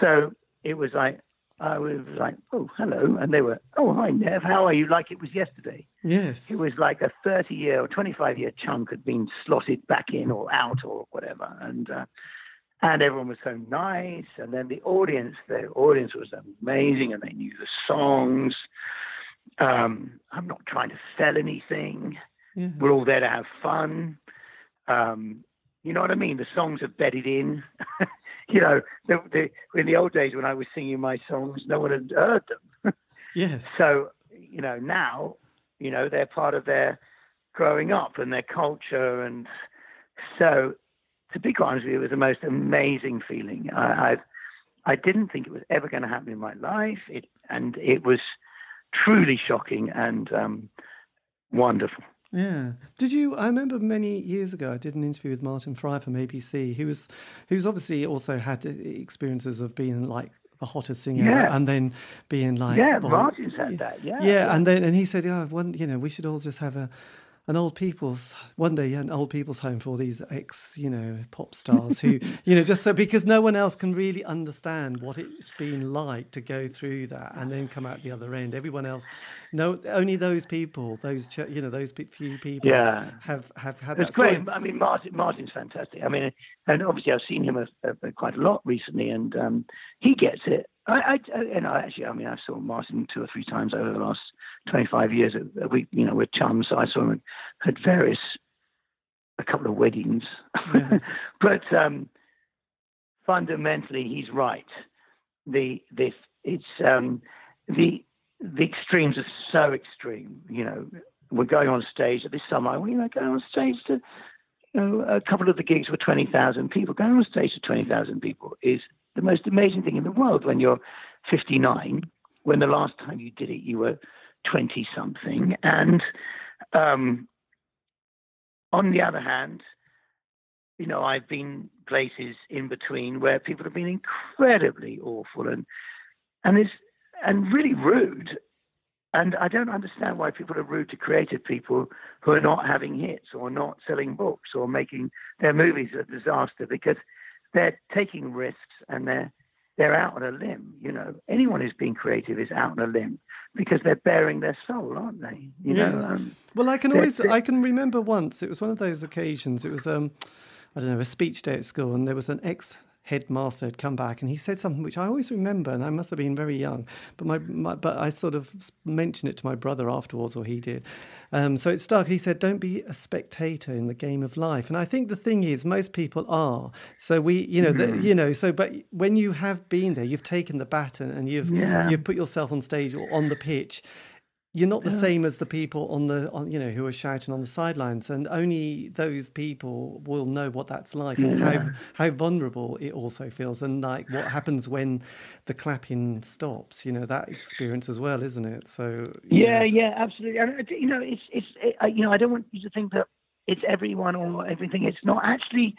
So it was like, I was like, oh, hello. And they were, oh, hi, Nev, how are you? Like it was yesterday. Yes. It was like a 30 year or 25 year chunk had been slotted back in or out or whatever. And, uh, and everyone was so nice. And then the audience, the audience was amazing and they knew the songs. Um, I'm not trying to sell anything. Yeah. We're all there to have fun. Um, you know what I mean? The songs are bedded in. you know, the, the, in the old days when I was singing my songs, no one had heard them. yes. So, you know, now, you know, they're part of their growing up and their culture. And so, to be quite honest with you, it was the most amazing feeling. I, I've, I didn't think it was ever going to happen in my life. It, and it was truly shocking and um, wonderful. Yeah. Did you? I remember many years ago, I did an interview with Martin Fry from ABC, who was, who's obviously also had experiences of being like the hottest singer, yeah. and then being like, yeah, Martin said that, yeah, yeah, and then and he said, yeah, one, you know, we should all just have a an old people's one day an old people's home for these ex you know pop stars who you know just so because no one else can really understand what it's been like to go through that and then come out the other end. Everyone else no only those people those you know those few people yeah. have have had it's great. i mean martin martin's fantastic. I mean and obviously i've seen him a, a, quite a lot recently and um, he gets it I, I, and I actually, I mean, I saw Martin two or three times over the last 25 years. We, you know, we're chums, so I saw him at various, a couple of weddings. Yes. but um, fundamentally, he's right. The this it's um, the the extremes are so extreme. You know, we're going on stage at this summer. We you know going on stage to. You know, a couple of the gigs were 20,000 people. Going on stage to 20,000 people is the most amazing thing in the world when you're 59, when the last time you did it, you were 20 something. And um, on the other hand, you know, I've been places in between where people have been incredibly awful and and it's and really rude. And I don't understand why people are rude to creative people who are not having hits or not selling books or making their movies a disaster because they're taking risks and they're they're out on a limb. You know, anyone who's being creative is out on a limb because they're bearing their soul, aren't they? You yes. know. Um, well, I can always I can remember once it was one of those occasions. It was um, I don't know a speech day at school, and there was an ex headmaster had come back and he said something which I always remember, and I must have been very young, but my, my but I sort of mentioned it to my brother afterwards, or he did. Um, so it stuck. He said, "Don't be a spectator in the game of life," and I think the thing is, most people are. So we, you know, mm-hmm. the, you know, so but when you have been there, you've taken the baton and you've yeah. you've put yourself on stage or on the pitch you're not the same as the people on the on, you know who are shouting on the sidelines and only those people will know what that's like yeah. and how how vulnerable it also feels and like what happens when the clapping stops you know that experience as well isn't it so yeah yes. yeah absolutely and uh, you know it's it's it, uh, you know i don't want you to think that it's everyone or everything it's not actually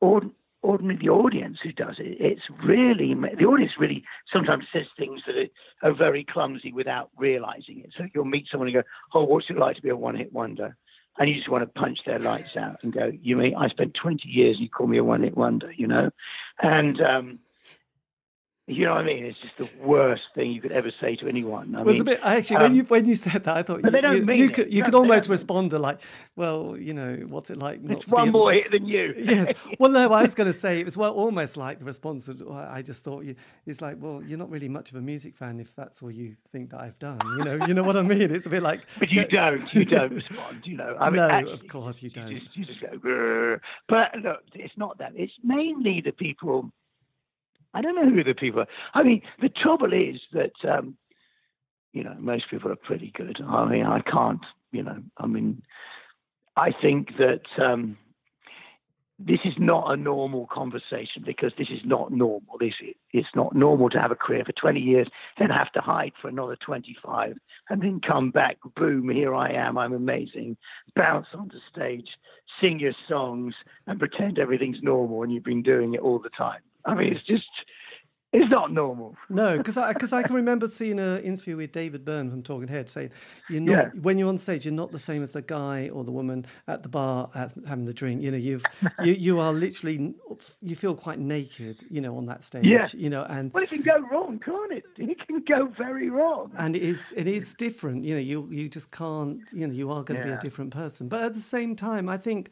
or ordinarily the audience who does it. It's really the audience really sometimes says things that are, very clumsy without realizing it. So you'll meet someone and go, "Oh, what's it like to be a one-hit wonder?" And you just want to punch their lights out and go, "You mean I spent 20 years and you call me a one-hit wonder?" You know, and um, you know what I mean? It's just the worst thing you could ever say to anyone. I it was mean, a bit actually um, when you when you said that, I thought you, you, you, could you no, could almost respond to like, well, you know, what's it like? Not it's one more hit than you. yes. Well, no, I was going to say it was well almost like the response. Was, I just thought you. It's like, well, you're not really much of a music fan if that's all you think that I've done. You know, you know what I mean? It's a bit like. But you don't. You don't respond. You know. I mean, no, actually, of course you don't. You just, you just go. But look, it's not that. It's mainly the people I don't know who the people are. I mean, the trouble is that, um, you know, most people are pretty good. I mean, I can't, you know, I mean, I think that um, this is not a normal conversation because this is not normal. This it's not normal to have a career for 20 years, then have to hide for another 25, and then come back. Boom! Here I am. I'm amazing. Bounce onto stage, sing your songs, and pretend everything's normal, and you've been doing it all the time. I mean, it's just it's not normal. No, because I because I can remember seeing an interview with David Byrne from Talking Head saying you're not yeah. when you're on stage you're not the same as the guy or the woman at the bar at, having the drink. You know, you've you you are literally you feel quite naked. You know, on that stage. Yeah. You know, and well, it can go wrong, can't it? It can go very wrong. And it is it is different. You know, you you just can't. You know, you are going to yeah. be a different person. But at the same time, I think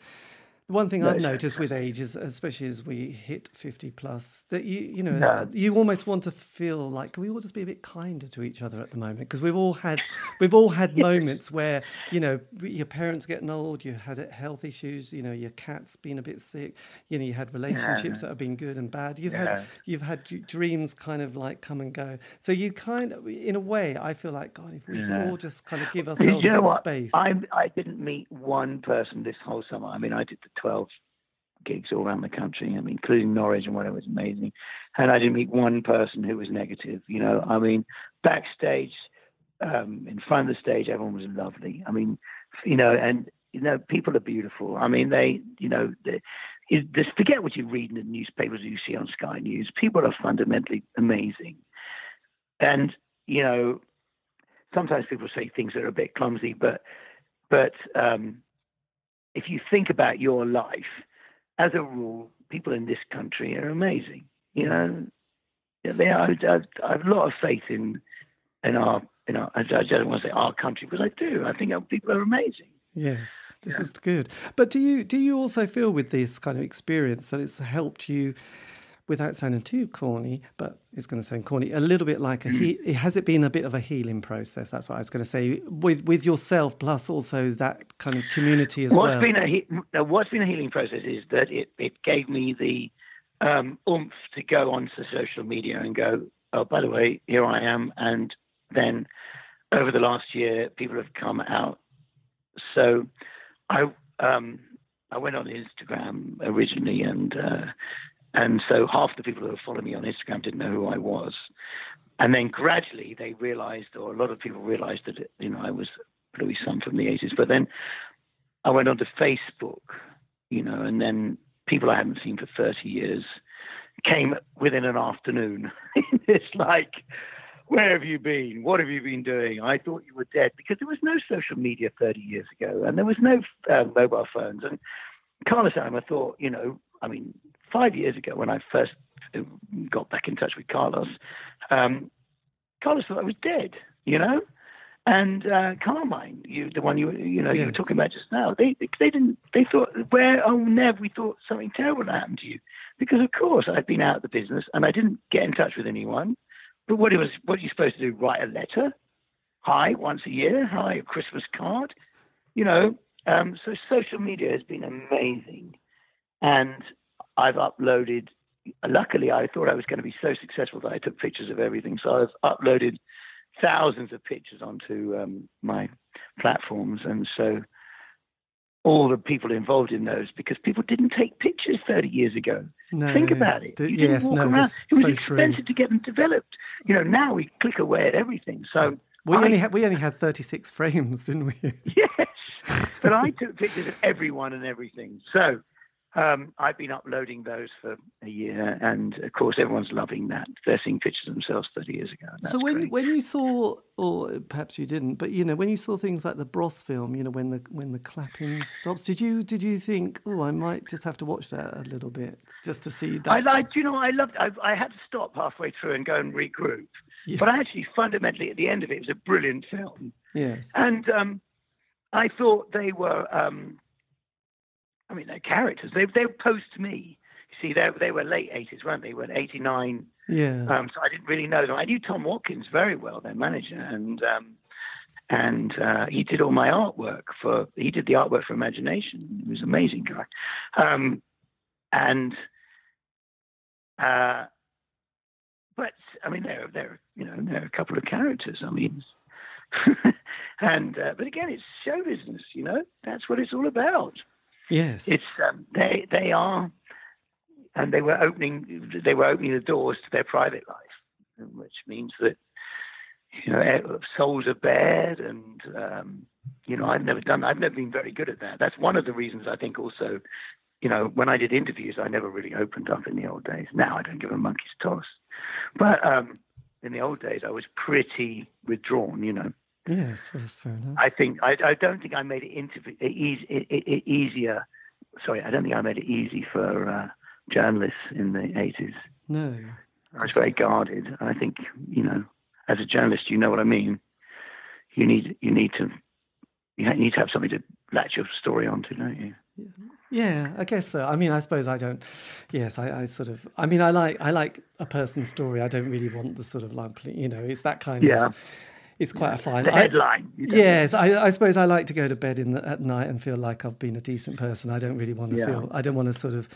one thing I've noticed with age is, especially as we hit fifty plus, that you you know no. you almost want to feel like can we all just be a bit kinder to each other at the moment because we've all had we've all had moments where you know your parents getting old, you had health issues, you know your cat's been a bit sick, you know you had relationships yeah. that have been good and bad. You've yeah. had you've had dreams kind of like come and go. So you kind of in a way, I feel like God, if we yeah. all just kind of give ourselves you know space. I I didn't meet one person this whole summer. I mean, I did the 12 gigs all around the country, I mean, including Norwich and whatever was amazing. And I didn't meet one person who was negative. You know, I mean, backstage, um, in front of the stage, everyone was lovely. I mean, you know, and you know, people are beautiful. I mean, they, you know, they, just forget what you read in the newspapers you see on Sky News. People are fundamentally amazing, and you know, sometimes people say things that are a bit clumsy, but but um, if you think about your life, as a rule, people in this country are amazing. You know, they are. I, I have a lot of faith in in our in our. I don't want to say our country because I do. I think our people are amazing. Yes, this yeah. is good. But do you do you also feel with this kind of experience that it's helped you without sounding too corny, but it's going to sound corny, a little bit like a he- mm. has it been a bit of a healing process? That's what I was going to say with with yourself, plus also that kind of community as what's well. Been a he- what's been a healing process is that it it gave me the um, oomph to go onto social media and go, oh, by the way, here I am, and then over the last year, people have come out. So I um, I went on Instagram originally and uh, and so half the people who follow me on Instagram didn't know who I was. And then gradually they realized, or a lot of people realized that, you know, I was Belouis Some from the 80s. But then I went onto Facebook, you know, and then people I hadn't seen for 30 years came within an afternoon. it's like, where have you been? What have you been doing? I thought you were dead because there was no social media 30 years ago and there was no uh, mobile phones. And Carlos I thought, you know, I mean, five years ago when I first uh, got back in touch with Carlos, um, Carlos thought I was dead, you know. And uh, Carmine, you, the one you you know yes. you were talking about just now, they they didn't they thought where oh Nev we thought something terrible happened to you because of course I'd been out of the business and I didn't get in touch with anyone. But what it was what are you supposed to do? Write a letter? Hi once a year? Hi a Christmas card? You know. Um, so social media has been amazing, and I've uploaded. Luckily, I thought I was going to be so successful that I took pictures of everything. So I've uploaded thousands of pictures onto um, my platforms, and so all the people involved in those because people didn't take pictures 30 years ago. No, Think about it. The, yes, no, around. It was so expensive true. to get them developed. You know, now we click away at everything. So we I, only had, we only had 36 frames, didn't we? yes, but I took pictures of everyone and everything. So um, I've been uploading those for a year, and of course, everyone's loving that. They're seeing pictures of themselves 30 years ago. So when great. when you saw, or perhaps you didn't, but you know, when you saw things like the Bros film, you know, when the when the clapping stops, did you did you think, oh, I might just have to watch that a little bit just to see that? I like, you know, I loved. I, I had to stop halfway through and go and regroup. Yeah. But I actually, fundamentally, at the end of it, it was a brilliant film. Yes. And um, I thought they were. Um, I mean, they're characters. They they were post me. You see, they they were late eighties, weren't they? When eighty nine. Yeah. Um, so I didn't really know them. I knew Tom Watkins very well, their manager, and um, and uh, he did all my artwork for. He did the artwork for Imagination. He was an amazing guy, um, and. Uh, but I mean, they're they're you know they're a couple of characters. I mean, and uh, but again, it's show business. You know, that's what it's all about. Yes. It's um, they they are, and they were opening they were opening the doors to their private life, which means that you know eh, souls are bared, and um, you know I've never done I've never been very good at that. That's one of the reasons I think also. You know, when I did interviews, I never really opened up in the old days. Now I don't give a monkey's toss. But um, in the old days, I was pretty withdrawn. You know. Yes, that's fair enough. I think I, I don't think I made it, interview, easy, it, it, easier. Sorry, I don't think I made it easy for uh, journalists in the eighties. No, I was very guarded. I think you know, as a journalist, you know what I mean. You need you need to you need to have something to latch your story onto, don't you? Yeah, I guess so. I mean, I suppose I don't. Yes, I, I, sort of. I mean, I like I like a person's story. I don't really want the sort of like you know, it's that kind yeah. of. It's quite a fine headline. Yes, I, I, suppose I like to go to bed in the, at night and feel like I've been a decent person. I don't really want to Yeah. feel. I don't want to sort of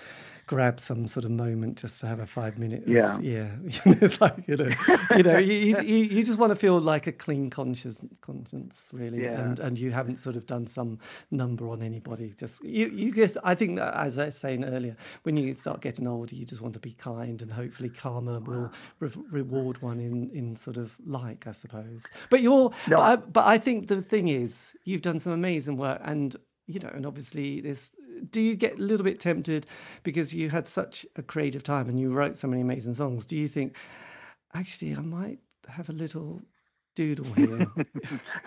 grab some sort of moment just to have a five minute. Yeah. yeah. it's like you know, you know, you, you, you you just want to feel like a clean conscience, conscience really, Yeah. and and you haven't sort of done some number on anybody. Just you, you just. I think uh, as I was saying earlier, when you start getting older, you just want to be kind, and hopefully karma will re- reward one in in sort of like, I suppose. But you're, No. but, I, but I think the thing is, you've done some amazing work, and you know, and obviously this. Do you get a little bit tempted because you had such a creative time and you wrote so many amazing songs? Do you think, actually, I might have a little doodle here?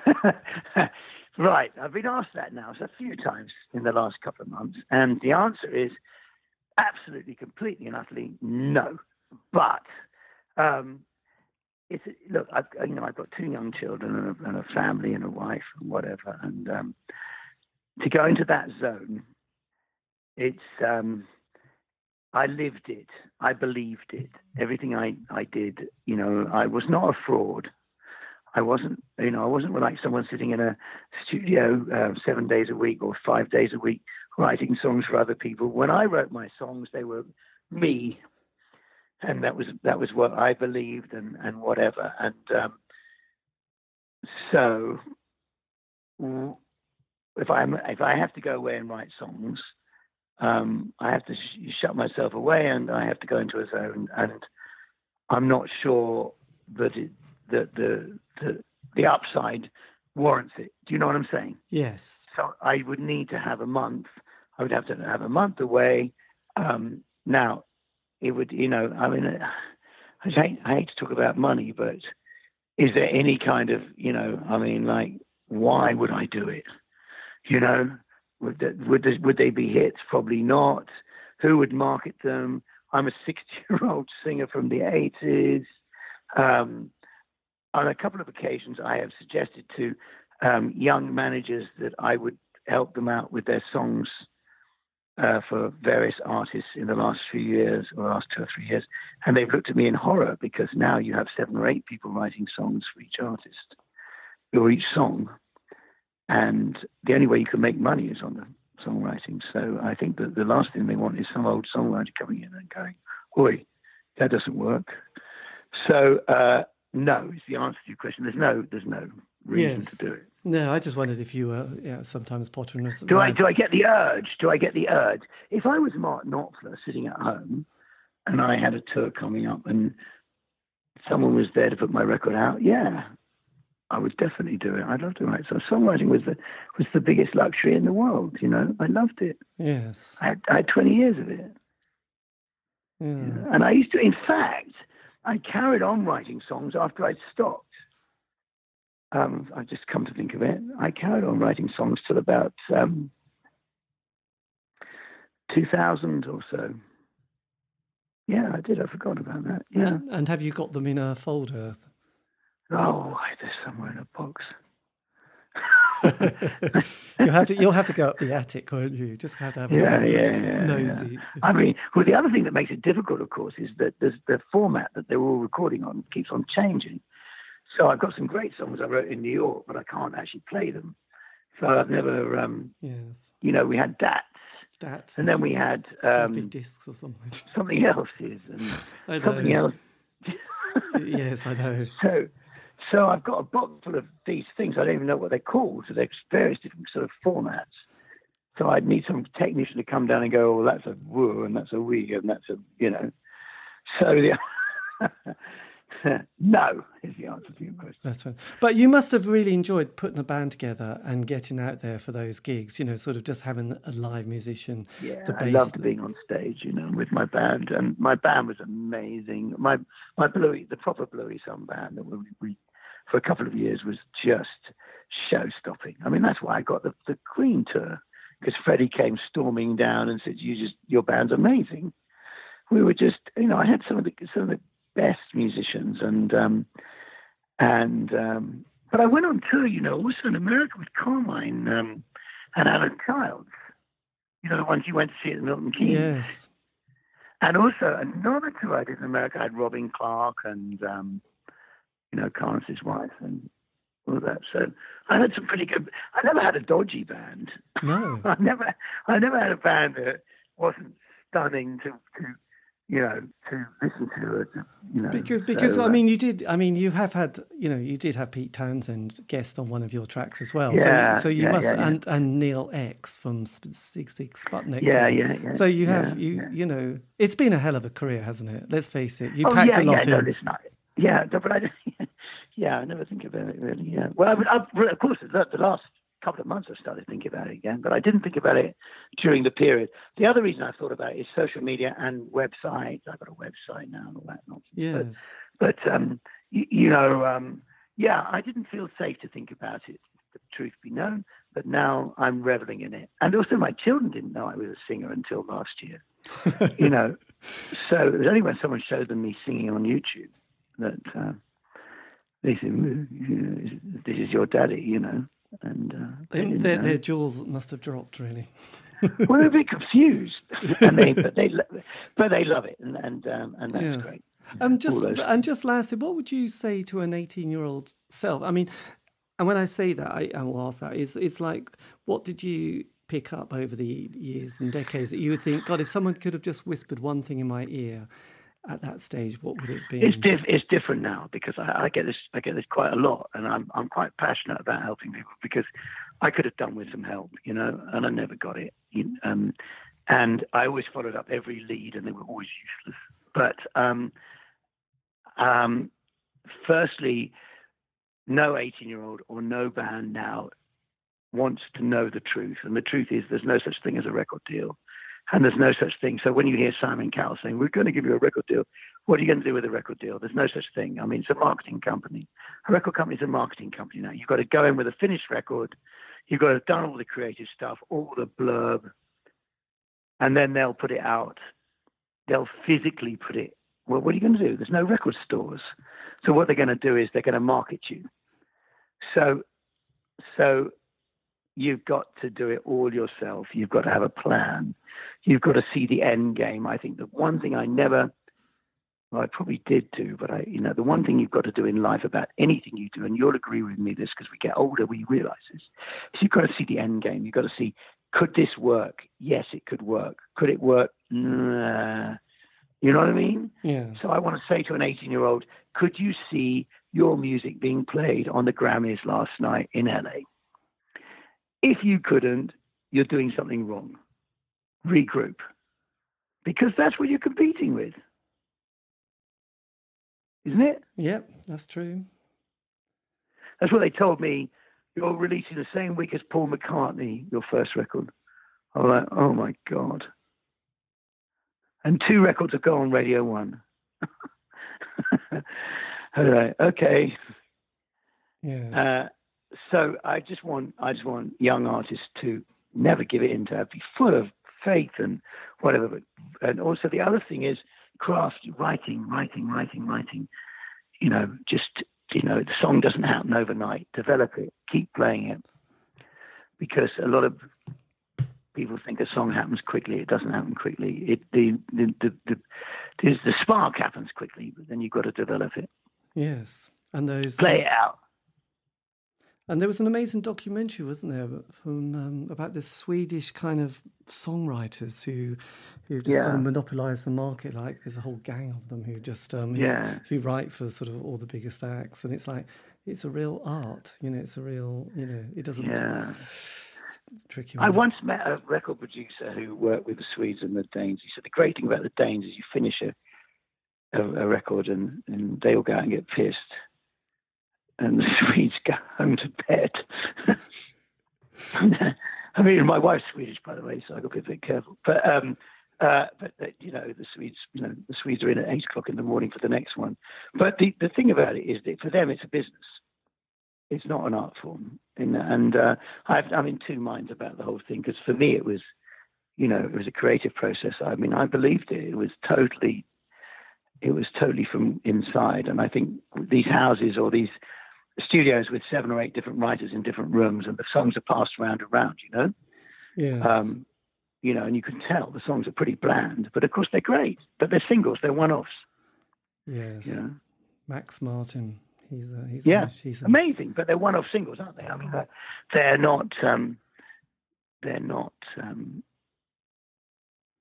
right. I've been asked that now a few times in the last couple of months, and the answer is absolutely, completely, and utterly no. But um, it's look, I've, you know, I've got two young children and a, and a family and a wife and whatever, and um, to go into that zone, it's. Um, I lived it. I believed it. Everything I, I did, you know, I was not a fraud. I wasn't, you know, I wasn't like someone sitting in a studio uh, seven days a week or five days a week writing songs for other people. When I wrote my songs, they were me, and that was that was what I believed and and whatever. And um, so, if I am if I have to go away and write songs, um, I have to sh- shut myself away and I have to go into a zone. And I'm not sure that it, that the, the the upside warrants it. Do you know what I'm saying? yes. So I would need to have a month. I would have to have a month away. Um, now, it would, you know, I mean, I hate, I hate to talk about money, but is there any kind of, you know, I mean, like, why would I do it? You know, would that, would this, would they be hits? Probably not. Who would market them? I'm a 60 year old singer from the 80s. Um, on a couple of occasions, I have suggested to um, young managers that I would help them out with their songs uh, for various artists in the last few years or last two or three years. And they've looked at me in horror because now you have seven or eight people writing songs for each artist or each song. And the only way you can make money is on the songwriting. So I think that the last thing they want is some old songwriter coming in and going, Oi, that doesn't work. So uh, no is the answer to your question. There's no there's no reason Yes. to do it. No, I just wondered if you were yeah, sometimes pottering. Do I do I get the urge? Do I get the urge? If I was Mark Knopfler sitting at home and I had a tour coming up and someone was there to put my record out, yeah, I would definitely do it. I'd love to write. So songwriting was the was the biggest luxury in the world. You know, I loved it. Yes. I had, I had 20 years of it, Yeah. and I used to. In fact, I carried on writing songs after I'd stopped. Um, I've just come to think of it. I carried on writing songs till about um, 2000 or so. Yeah, I did. I forgot about that. Yeah. And, and have you got them in a folder? Oh, they're somewhere in a box. you have to. You'll have to go up the attic, won't you? Just have to have a Yeah, little yeah, yeah, nosy. I mean, well, the other thing that makes it difficult, of course, is that there's the format that they're all recording on keeps on changing. So I've got some great songs I wrote in New York, but I can't actually play them. So I've never, um, Yes. you know, we had DATs, That's and then we had um, discs or something. something else is, and I know. something else. yes, I know. So, so I've got a box full of these things. I don't even know what they're called. So they're various different sort of formats. So I'd need some technician to come down and go, "Oh, that's a woo, and that's a wee, and that's a you know." So the no is the answer to your question. That's fine. But you must have really enjoyed putting a band together and getting out there for those gigs. You know, sort of just having a live musician. Yeah, the I bass. loved being on stage, you know, with my band, and my band was amazing. My my Belouis, the proper Belouis Some band that we, we for a couple of years was just show stopping. I mean, that's why I got the the Queen tour because Freddie came storming down and said, "You just your band's amazing." We were just, you know, I had some of the some of the best musicians, and um, and um, but I went on tour, you know, also in America with Carmine um, and Alan Childs. You know, the ones you went to see at the Milton Keynes. Yes. And also another tour I did in America, I had Robin Clark and um, you know, Carlos's wife and all that. So I had some pretty good. I never had a dodgy band. No. I never, I never had a band that wasn't stunning to, to you know, to listen to. To you know, Because, because so, I mean, you did. I mean, you have had. You know, you did have Pete Townshend guest on one of your tracks as well. Yeah, so, so you yeah, must, yeah, and and Neal X from Sigue Sigue Sputnik. Yeah, yeah, yeah, So you have you you know, it's been a hell of a career, hasn't it? Let's face it. You oh packed a lot yeah, no, in. listen, I, yeah, but I, yeah, I never think about it really. Yeah, well, I, I, of course, the, the last couple of months I started thinking about it again, but I didn't think about it during the period. The other reason I thought about it is social media and websites. I've got a website now and all that nonsense. yes. But, but um, you, you know, um, yeah, I didn't feel safe to think about it. The truth be known, but now I'm reveling in it. And also, my children didn't know I was a singer until last year. you know, so it was only when someone showed them me singing on YouTube that uh, they said, "Mm, you know, "This is your daddy," you know. And uh, they Their, their, know. their jaws must have dropped, really. well, they're a bit confused. I mean, but they but they love it, and and um, and that's Yes. great. Um, just and just lastly, what would you say to an eighteen-year-old self? I mean, and when I say that, I, I will ask that is it's like, what did you pick up over the years and decades that you would think, God, if someone could have just whispered one thing in my ear at that stage, what would it be? It's diff- it's different now because I, I get this I get this quite a lot, and I'm I'm quite passionate about helping people because I could have done with some help, you know, and I never got it. You- Um, and I always followed up every lead, and they were always useless. But um, um, firstly, no 18 year old or no band now wants to know the truth, and the truth is there's no such thing as a record deal. And there's no such thing. So when you hear Simon Cowell saying, We're going to give you a record deal, what are you going to do with a record deal? There's no such thing. I mean, it's a marketing company. A record company is a marketing company now. You've got to go in with a finished record. You've got to have done all the creative stuff, all the blurb, and then they'll put it out. They'll physically put it. Well, what are you going to do? There's no record stores. So what they're going to do is they're going to market you. So, so you've got to do it all yourself. You've got to have a plan. You've got to see the end game. I think the one thing I never, well, I probably did do, but I, you know, the one thing you've got to do in life about anything you do, and you'll agree with me this because we get older, we realize this, is you've got to see the end game. You've got to see, could this work? Yes, it could work. Could it work? Nah. You know what I mean? yeah. So I want to say to an 18 year old, could you see your music being played on the Grammys last night in LA? If you couldn't, you're doing something wrong. Regroup. Because that's what you're competing with. Isn't it? Yep, that's true. That's what they told me. You're releasing the same week as Paul McCartney, your first record. I'm like, oh my God. And two records have gone on Radio 1. All right, okay. Yes. Uh, so I just want I just want young artists to never give it in to be full of faith and whatever. But and also the other thing is craft writing, writing, writing, writing. You know, just you know, the song doesn't happen overnight. Develop it, keep playing it, because a lot of people think a song happens quickly. It doesn't happen quickly. It the the the, the, the, the spark happens quickly, but then you've got to develop it, yes. And those play it out. And there was an amazing documentary, wasn't there, from um, about the Swedish kind of songwriters who who just Yeah. kind of monopolised the market. Like there's a whole gang of them who just um, who, Yeah. who write for sort of all the biggest acts, and it's like it's a real art. You know, it's a real you know it doesn't Yeah. trick you. I once met a record producer who worked with the Swedes and the Danes. He said the great thing about the Danes is you finish a a, a record and, and they all go out and get pissed, and the Swedes go home to bed. I mean, my wife's Swedish, by the way, so I've got to be a bit careful. But um, uh, but uh, you know, the Swedes, you know, the Swedes are in at eight o'clock in the morning for the next one. But the the thing about it is that for them, it's a business. It's not an art form, and, and uh, I've, I'm in two minds about the whole thing because for me, it was, you know, it was a creative process. I mean, I believed it. It was totally, it was totally from inside, and I think these houses or these studios with seven or eight different writers in different rooms, and the songs are passed around and around. You know, Yes. um, you know, and you can tell the songs are pretty bland, but of course they're great. But they're singles, they're one-offs. yes. You know, Max Martin. He's a, he's Yeah. a, he's a, amazing. But they're one-off singles, aren't they? I mean, they're, they're not. Um, they're not. Um,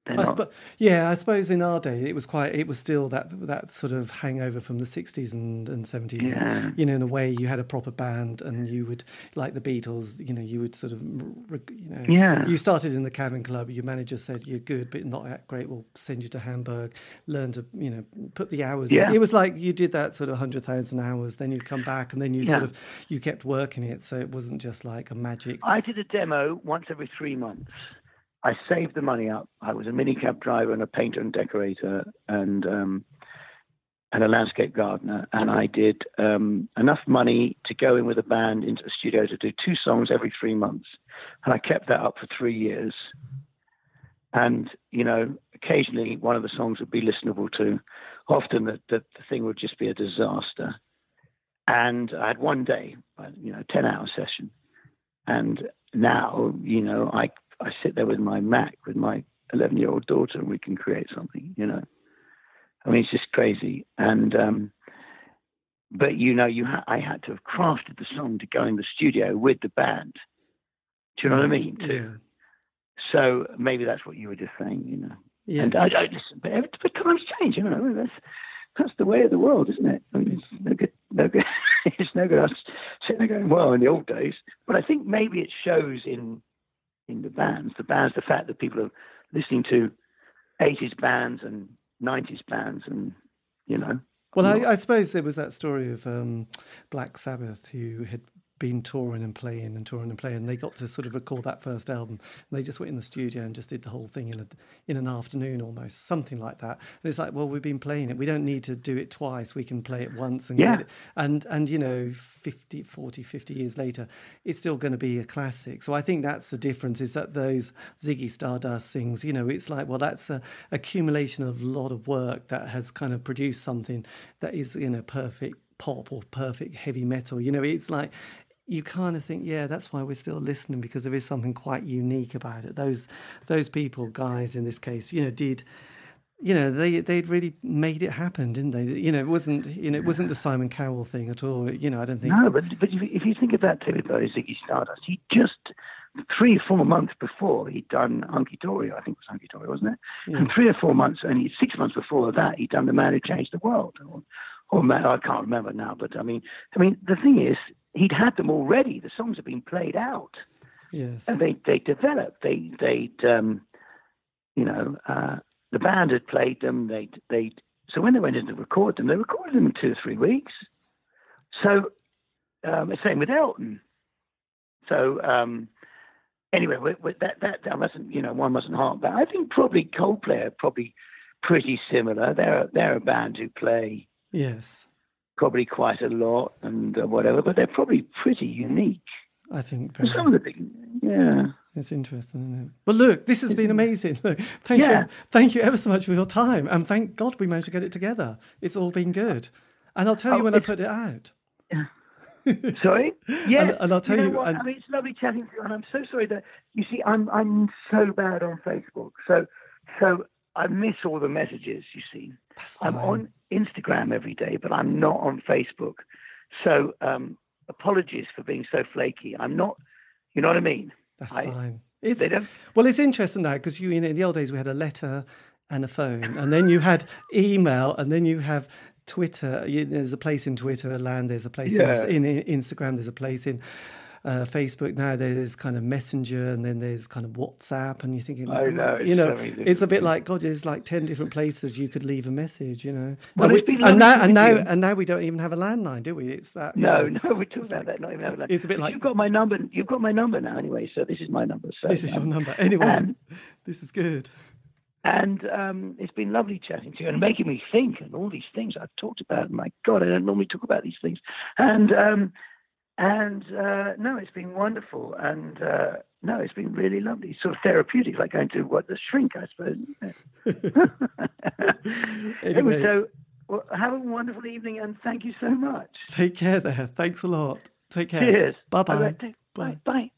I not. spo- yeah, I suppose in our day it was quite. It was still that that sort of hangover from the sixties and and seventies. Yeah. You know, in a way, you had a proper band, and you would like the Beatles. You know, you would sort of, you know, Yeah. You started in the Cavern club. Your manager said you're good, but not that great. We'll send you to Hamburg. Learn to, you know, put the hours. in. It was like you did that sort of hundred thousand hours. Then you'd come back, and then you sort of you kept working it. So it wasn't just like a magic. I did a demo once every three months. I saved the money up. I was a minicab driver and a painter and decorator and um, and a landscape gardener. And I did um, enough money to go in with a band into the studio to do two songs every three months. And I kept that up for three years. And, you know, occasionally one of the songs would be listenable to. Often the, the, the thing would just be a disaster. And I had one day, you know, 10 hour session. And now, you know, I I sit there with my Mac with my 11 year old daughter and we can create something, you know. I mean, it's just crazy. And, um, but you know, you ha- I had to have crafted the song to go in the studio with the band. Do you know what I mean? Yeah. So maybe that's what you were just saying, you know. Yeah. And I, I listen, but, every- but times change, you know. That's that's the way of the world, isn't it? I mean, it's no good. No good. it's no good us sitting there going, well, in the old days. But I think maybe it shows in in the bands. The bands, the fact that people are listening to 80s bands and 90s bands, and you know. Well, I, I suppose there was that story of um, Black Sabbath who had been touring and playing and touring and playing. And they got to sort of record that first album. And they just went in the studio and just did the whole thing in a, in an afternoon almost, something like that. And it's like, well, we've been playing it. We don't need to do it twice. We can play it once and Yeah. get it. And and you know, 50, 40, 50 years later, it's still going to be a classic. So I think that's the difference is that those Ziggy Stardust things, you know, it's like, well, that's a accumulation of a lot of work that has kind of produced something that is, you know, perfect pop or perfect heavy metal. You know, it's like you kind of think, yeah, that's why we're still listening because there is something quite unique about it. Those those people, guys, in this case, you know, did you know they they'd really made it happen, didn't they? You know, it wasn't you know it wasn't the Simon Cowell thing at all. You know, I don't think. No, but but if, if you think about David Bowie, Ziggy Stardust, he just three or four months before he'd done Hunky Dory, I think it was Hunky Dory, wasn't it? And three or four months, and six months before that, he'd done The Man Who Changed the World, or, or Man, I can't remember now. But I mean, I mean, the thing is, he'd had them already. The songs had been played out, Yes. and they they developed. They they'd um, you know, uh, the band had played them. They they so when they went in to record them, they recorded them in two or three weeks. So um, the same with Elton. So um, anyway, with, with that that that mustn't you know one mustn't harp that. I think probably Coldplay are probably pretty similar. They're they're a band who play Yes. Probably quite a lot and uh, whatever, but they're probably pretty unique. I think very, some of the big yeah. it's interesting, isn't it? Well, look, this has been amazing. Look, thank Yeah. you, thank you ever so much for your time, and thank God we managed to get it together. It's all been good, and I'll tell you Oh, when I put it out. Sorry. Yeah, And- and I'll tell know you, what? and- I mean, it's lovely chatting to you, and I'm so sorry that you see, I'm I'm so bad on Facebook, so so I miss all the messages. You see, I'm on Instagram every day, but I'm not on Facebook. So um, apologies for being so flaky. I'm not. You know what I mean? That's I- fine. It's They don't. well, it's interesting now because you, you know, in the old days we had a letter and a phone, and then you had email, and then you have Twitter. You, there's a place in Twitter land. There's a place Yeah. in, in Instagram. There's a place in uh, Facebook. Now there's kind of Messenger, and then there's kind of WhatsApp, and you're thinking, I know, you know, it's a bit like God. There's like ten different places you could leave a message. You know, Well, and, it's we- been and now and now and now we don't even have a landline, do we? It's that. No, know, no, we're talking about like- that. Not even having that. it's a bit like- you've got my number. You've got my number now, anyway. So this is my number. So This is your um, number. Anyway, and- this is good. And um, it's been lovely chatting to you and making me think and all these things I've talked about. My God, I don't normally talk about these things. And um, and uh, no, it's been wonderful. And uh, no, it's been really lovely. Sort of therapeutic, like going to what the shrink, I suppose. Anyway. So well, have a wonderful evening and thank you so much. Take care there. Thanks a lot. Take care. Cheers. Bye bye. All right, take- Bye. Bye. Bye.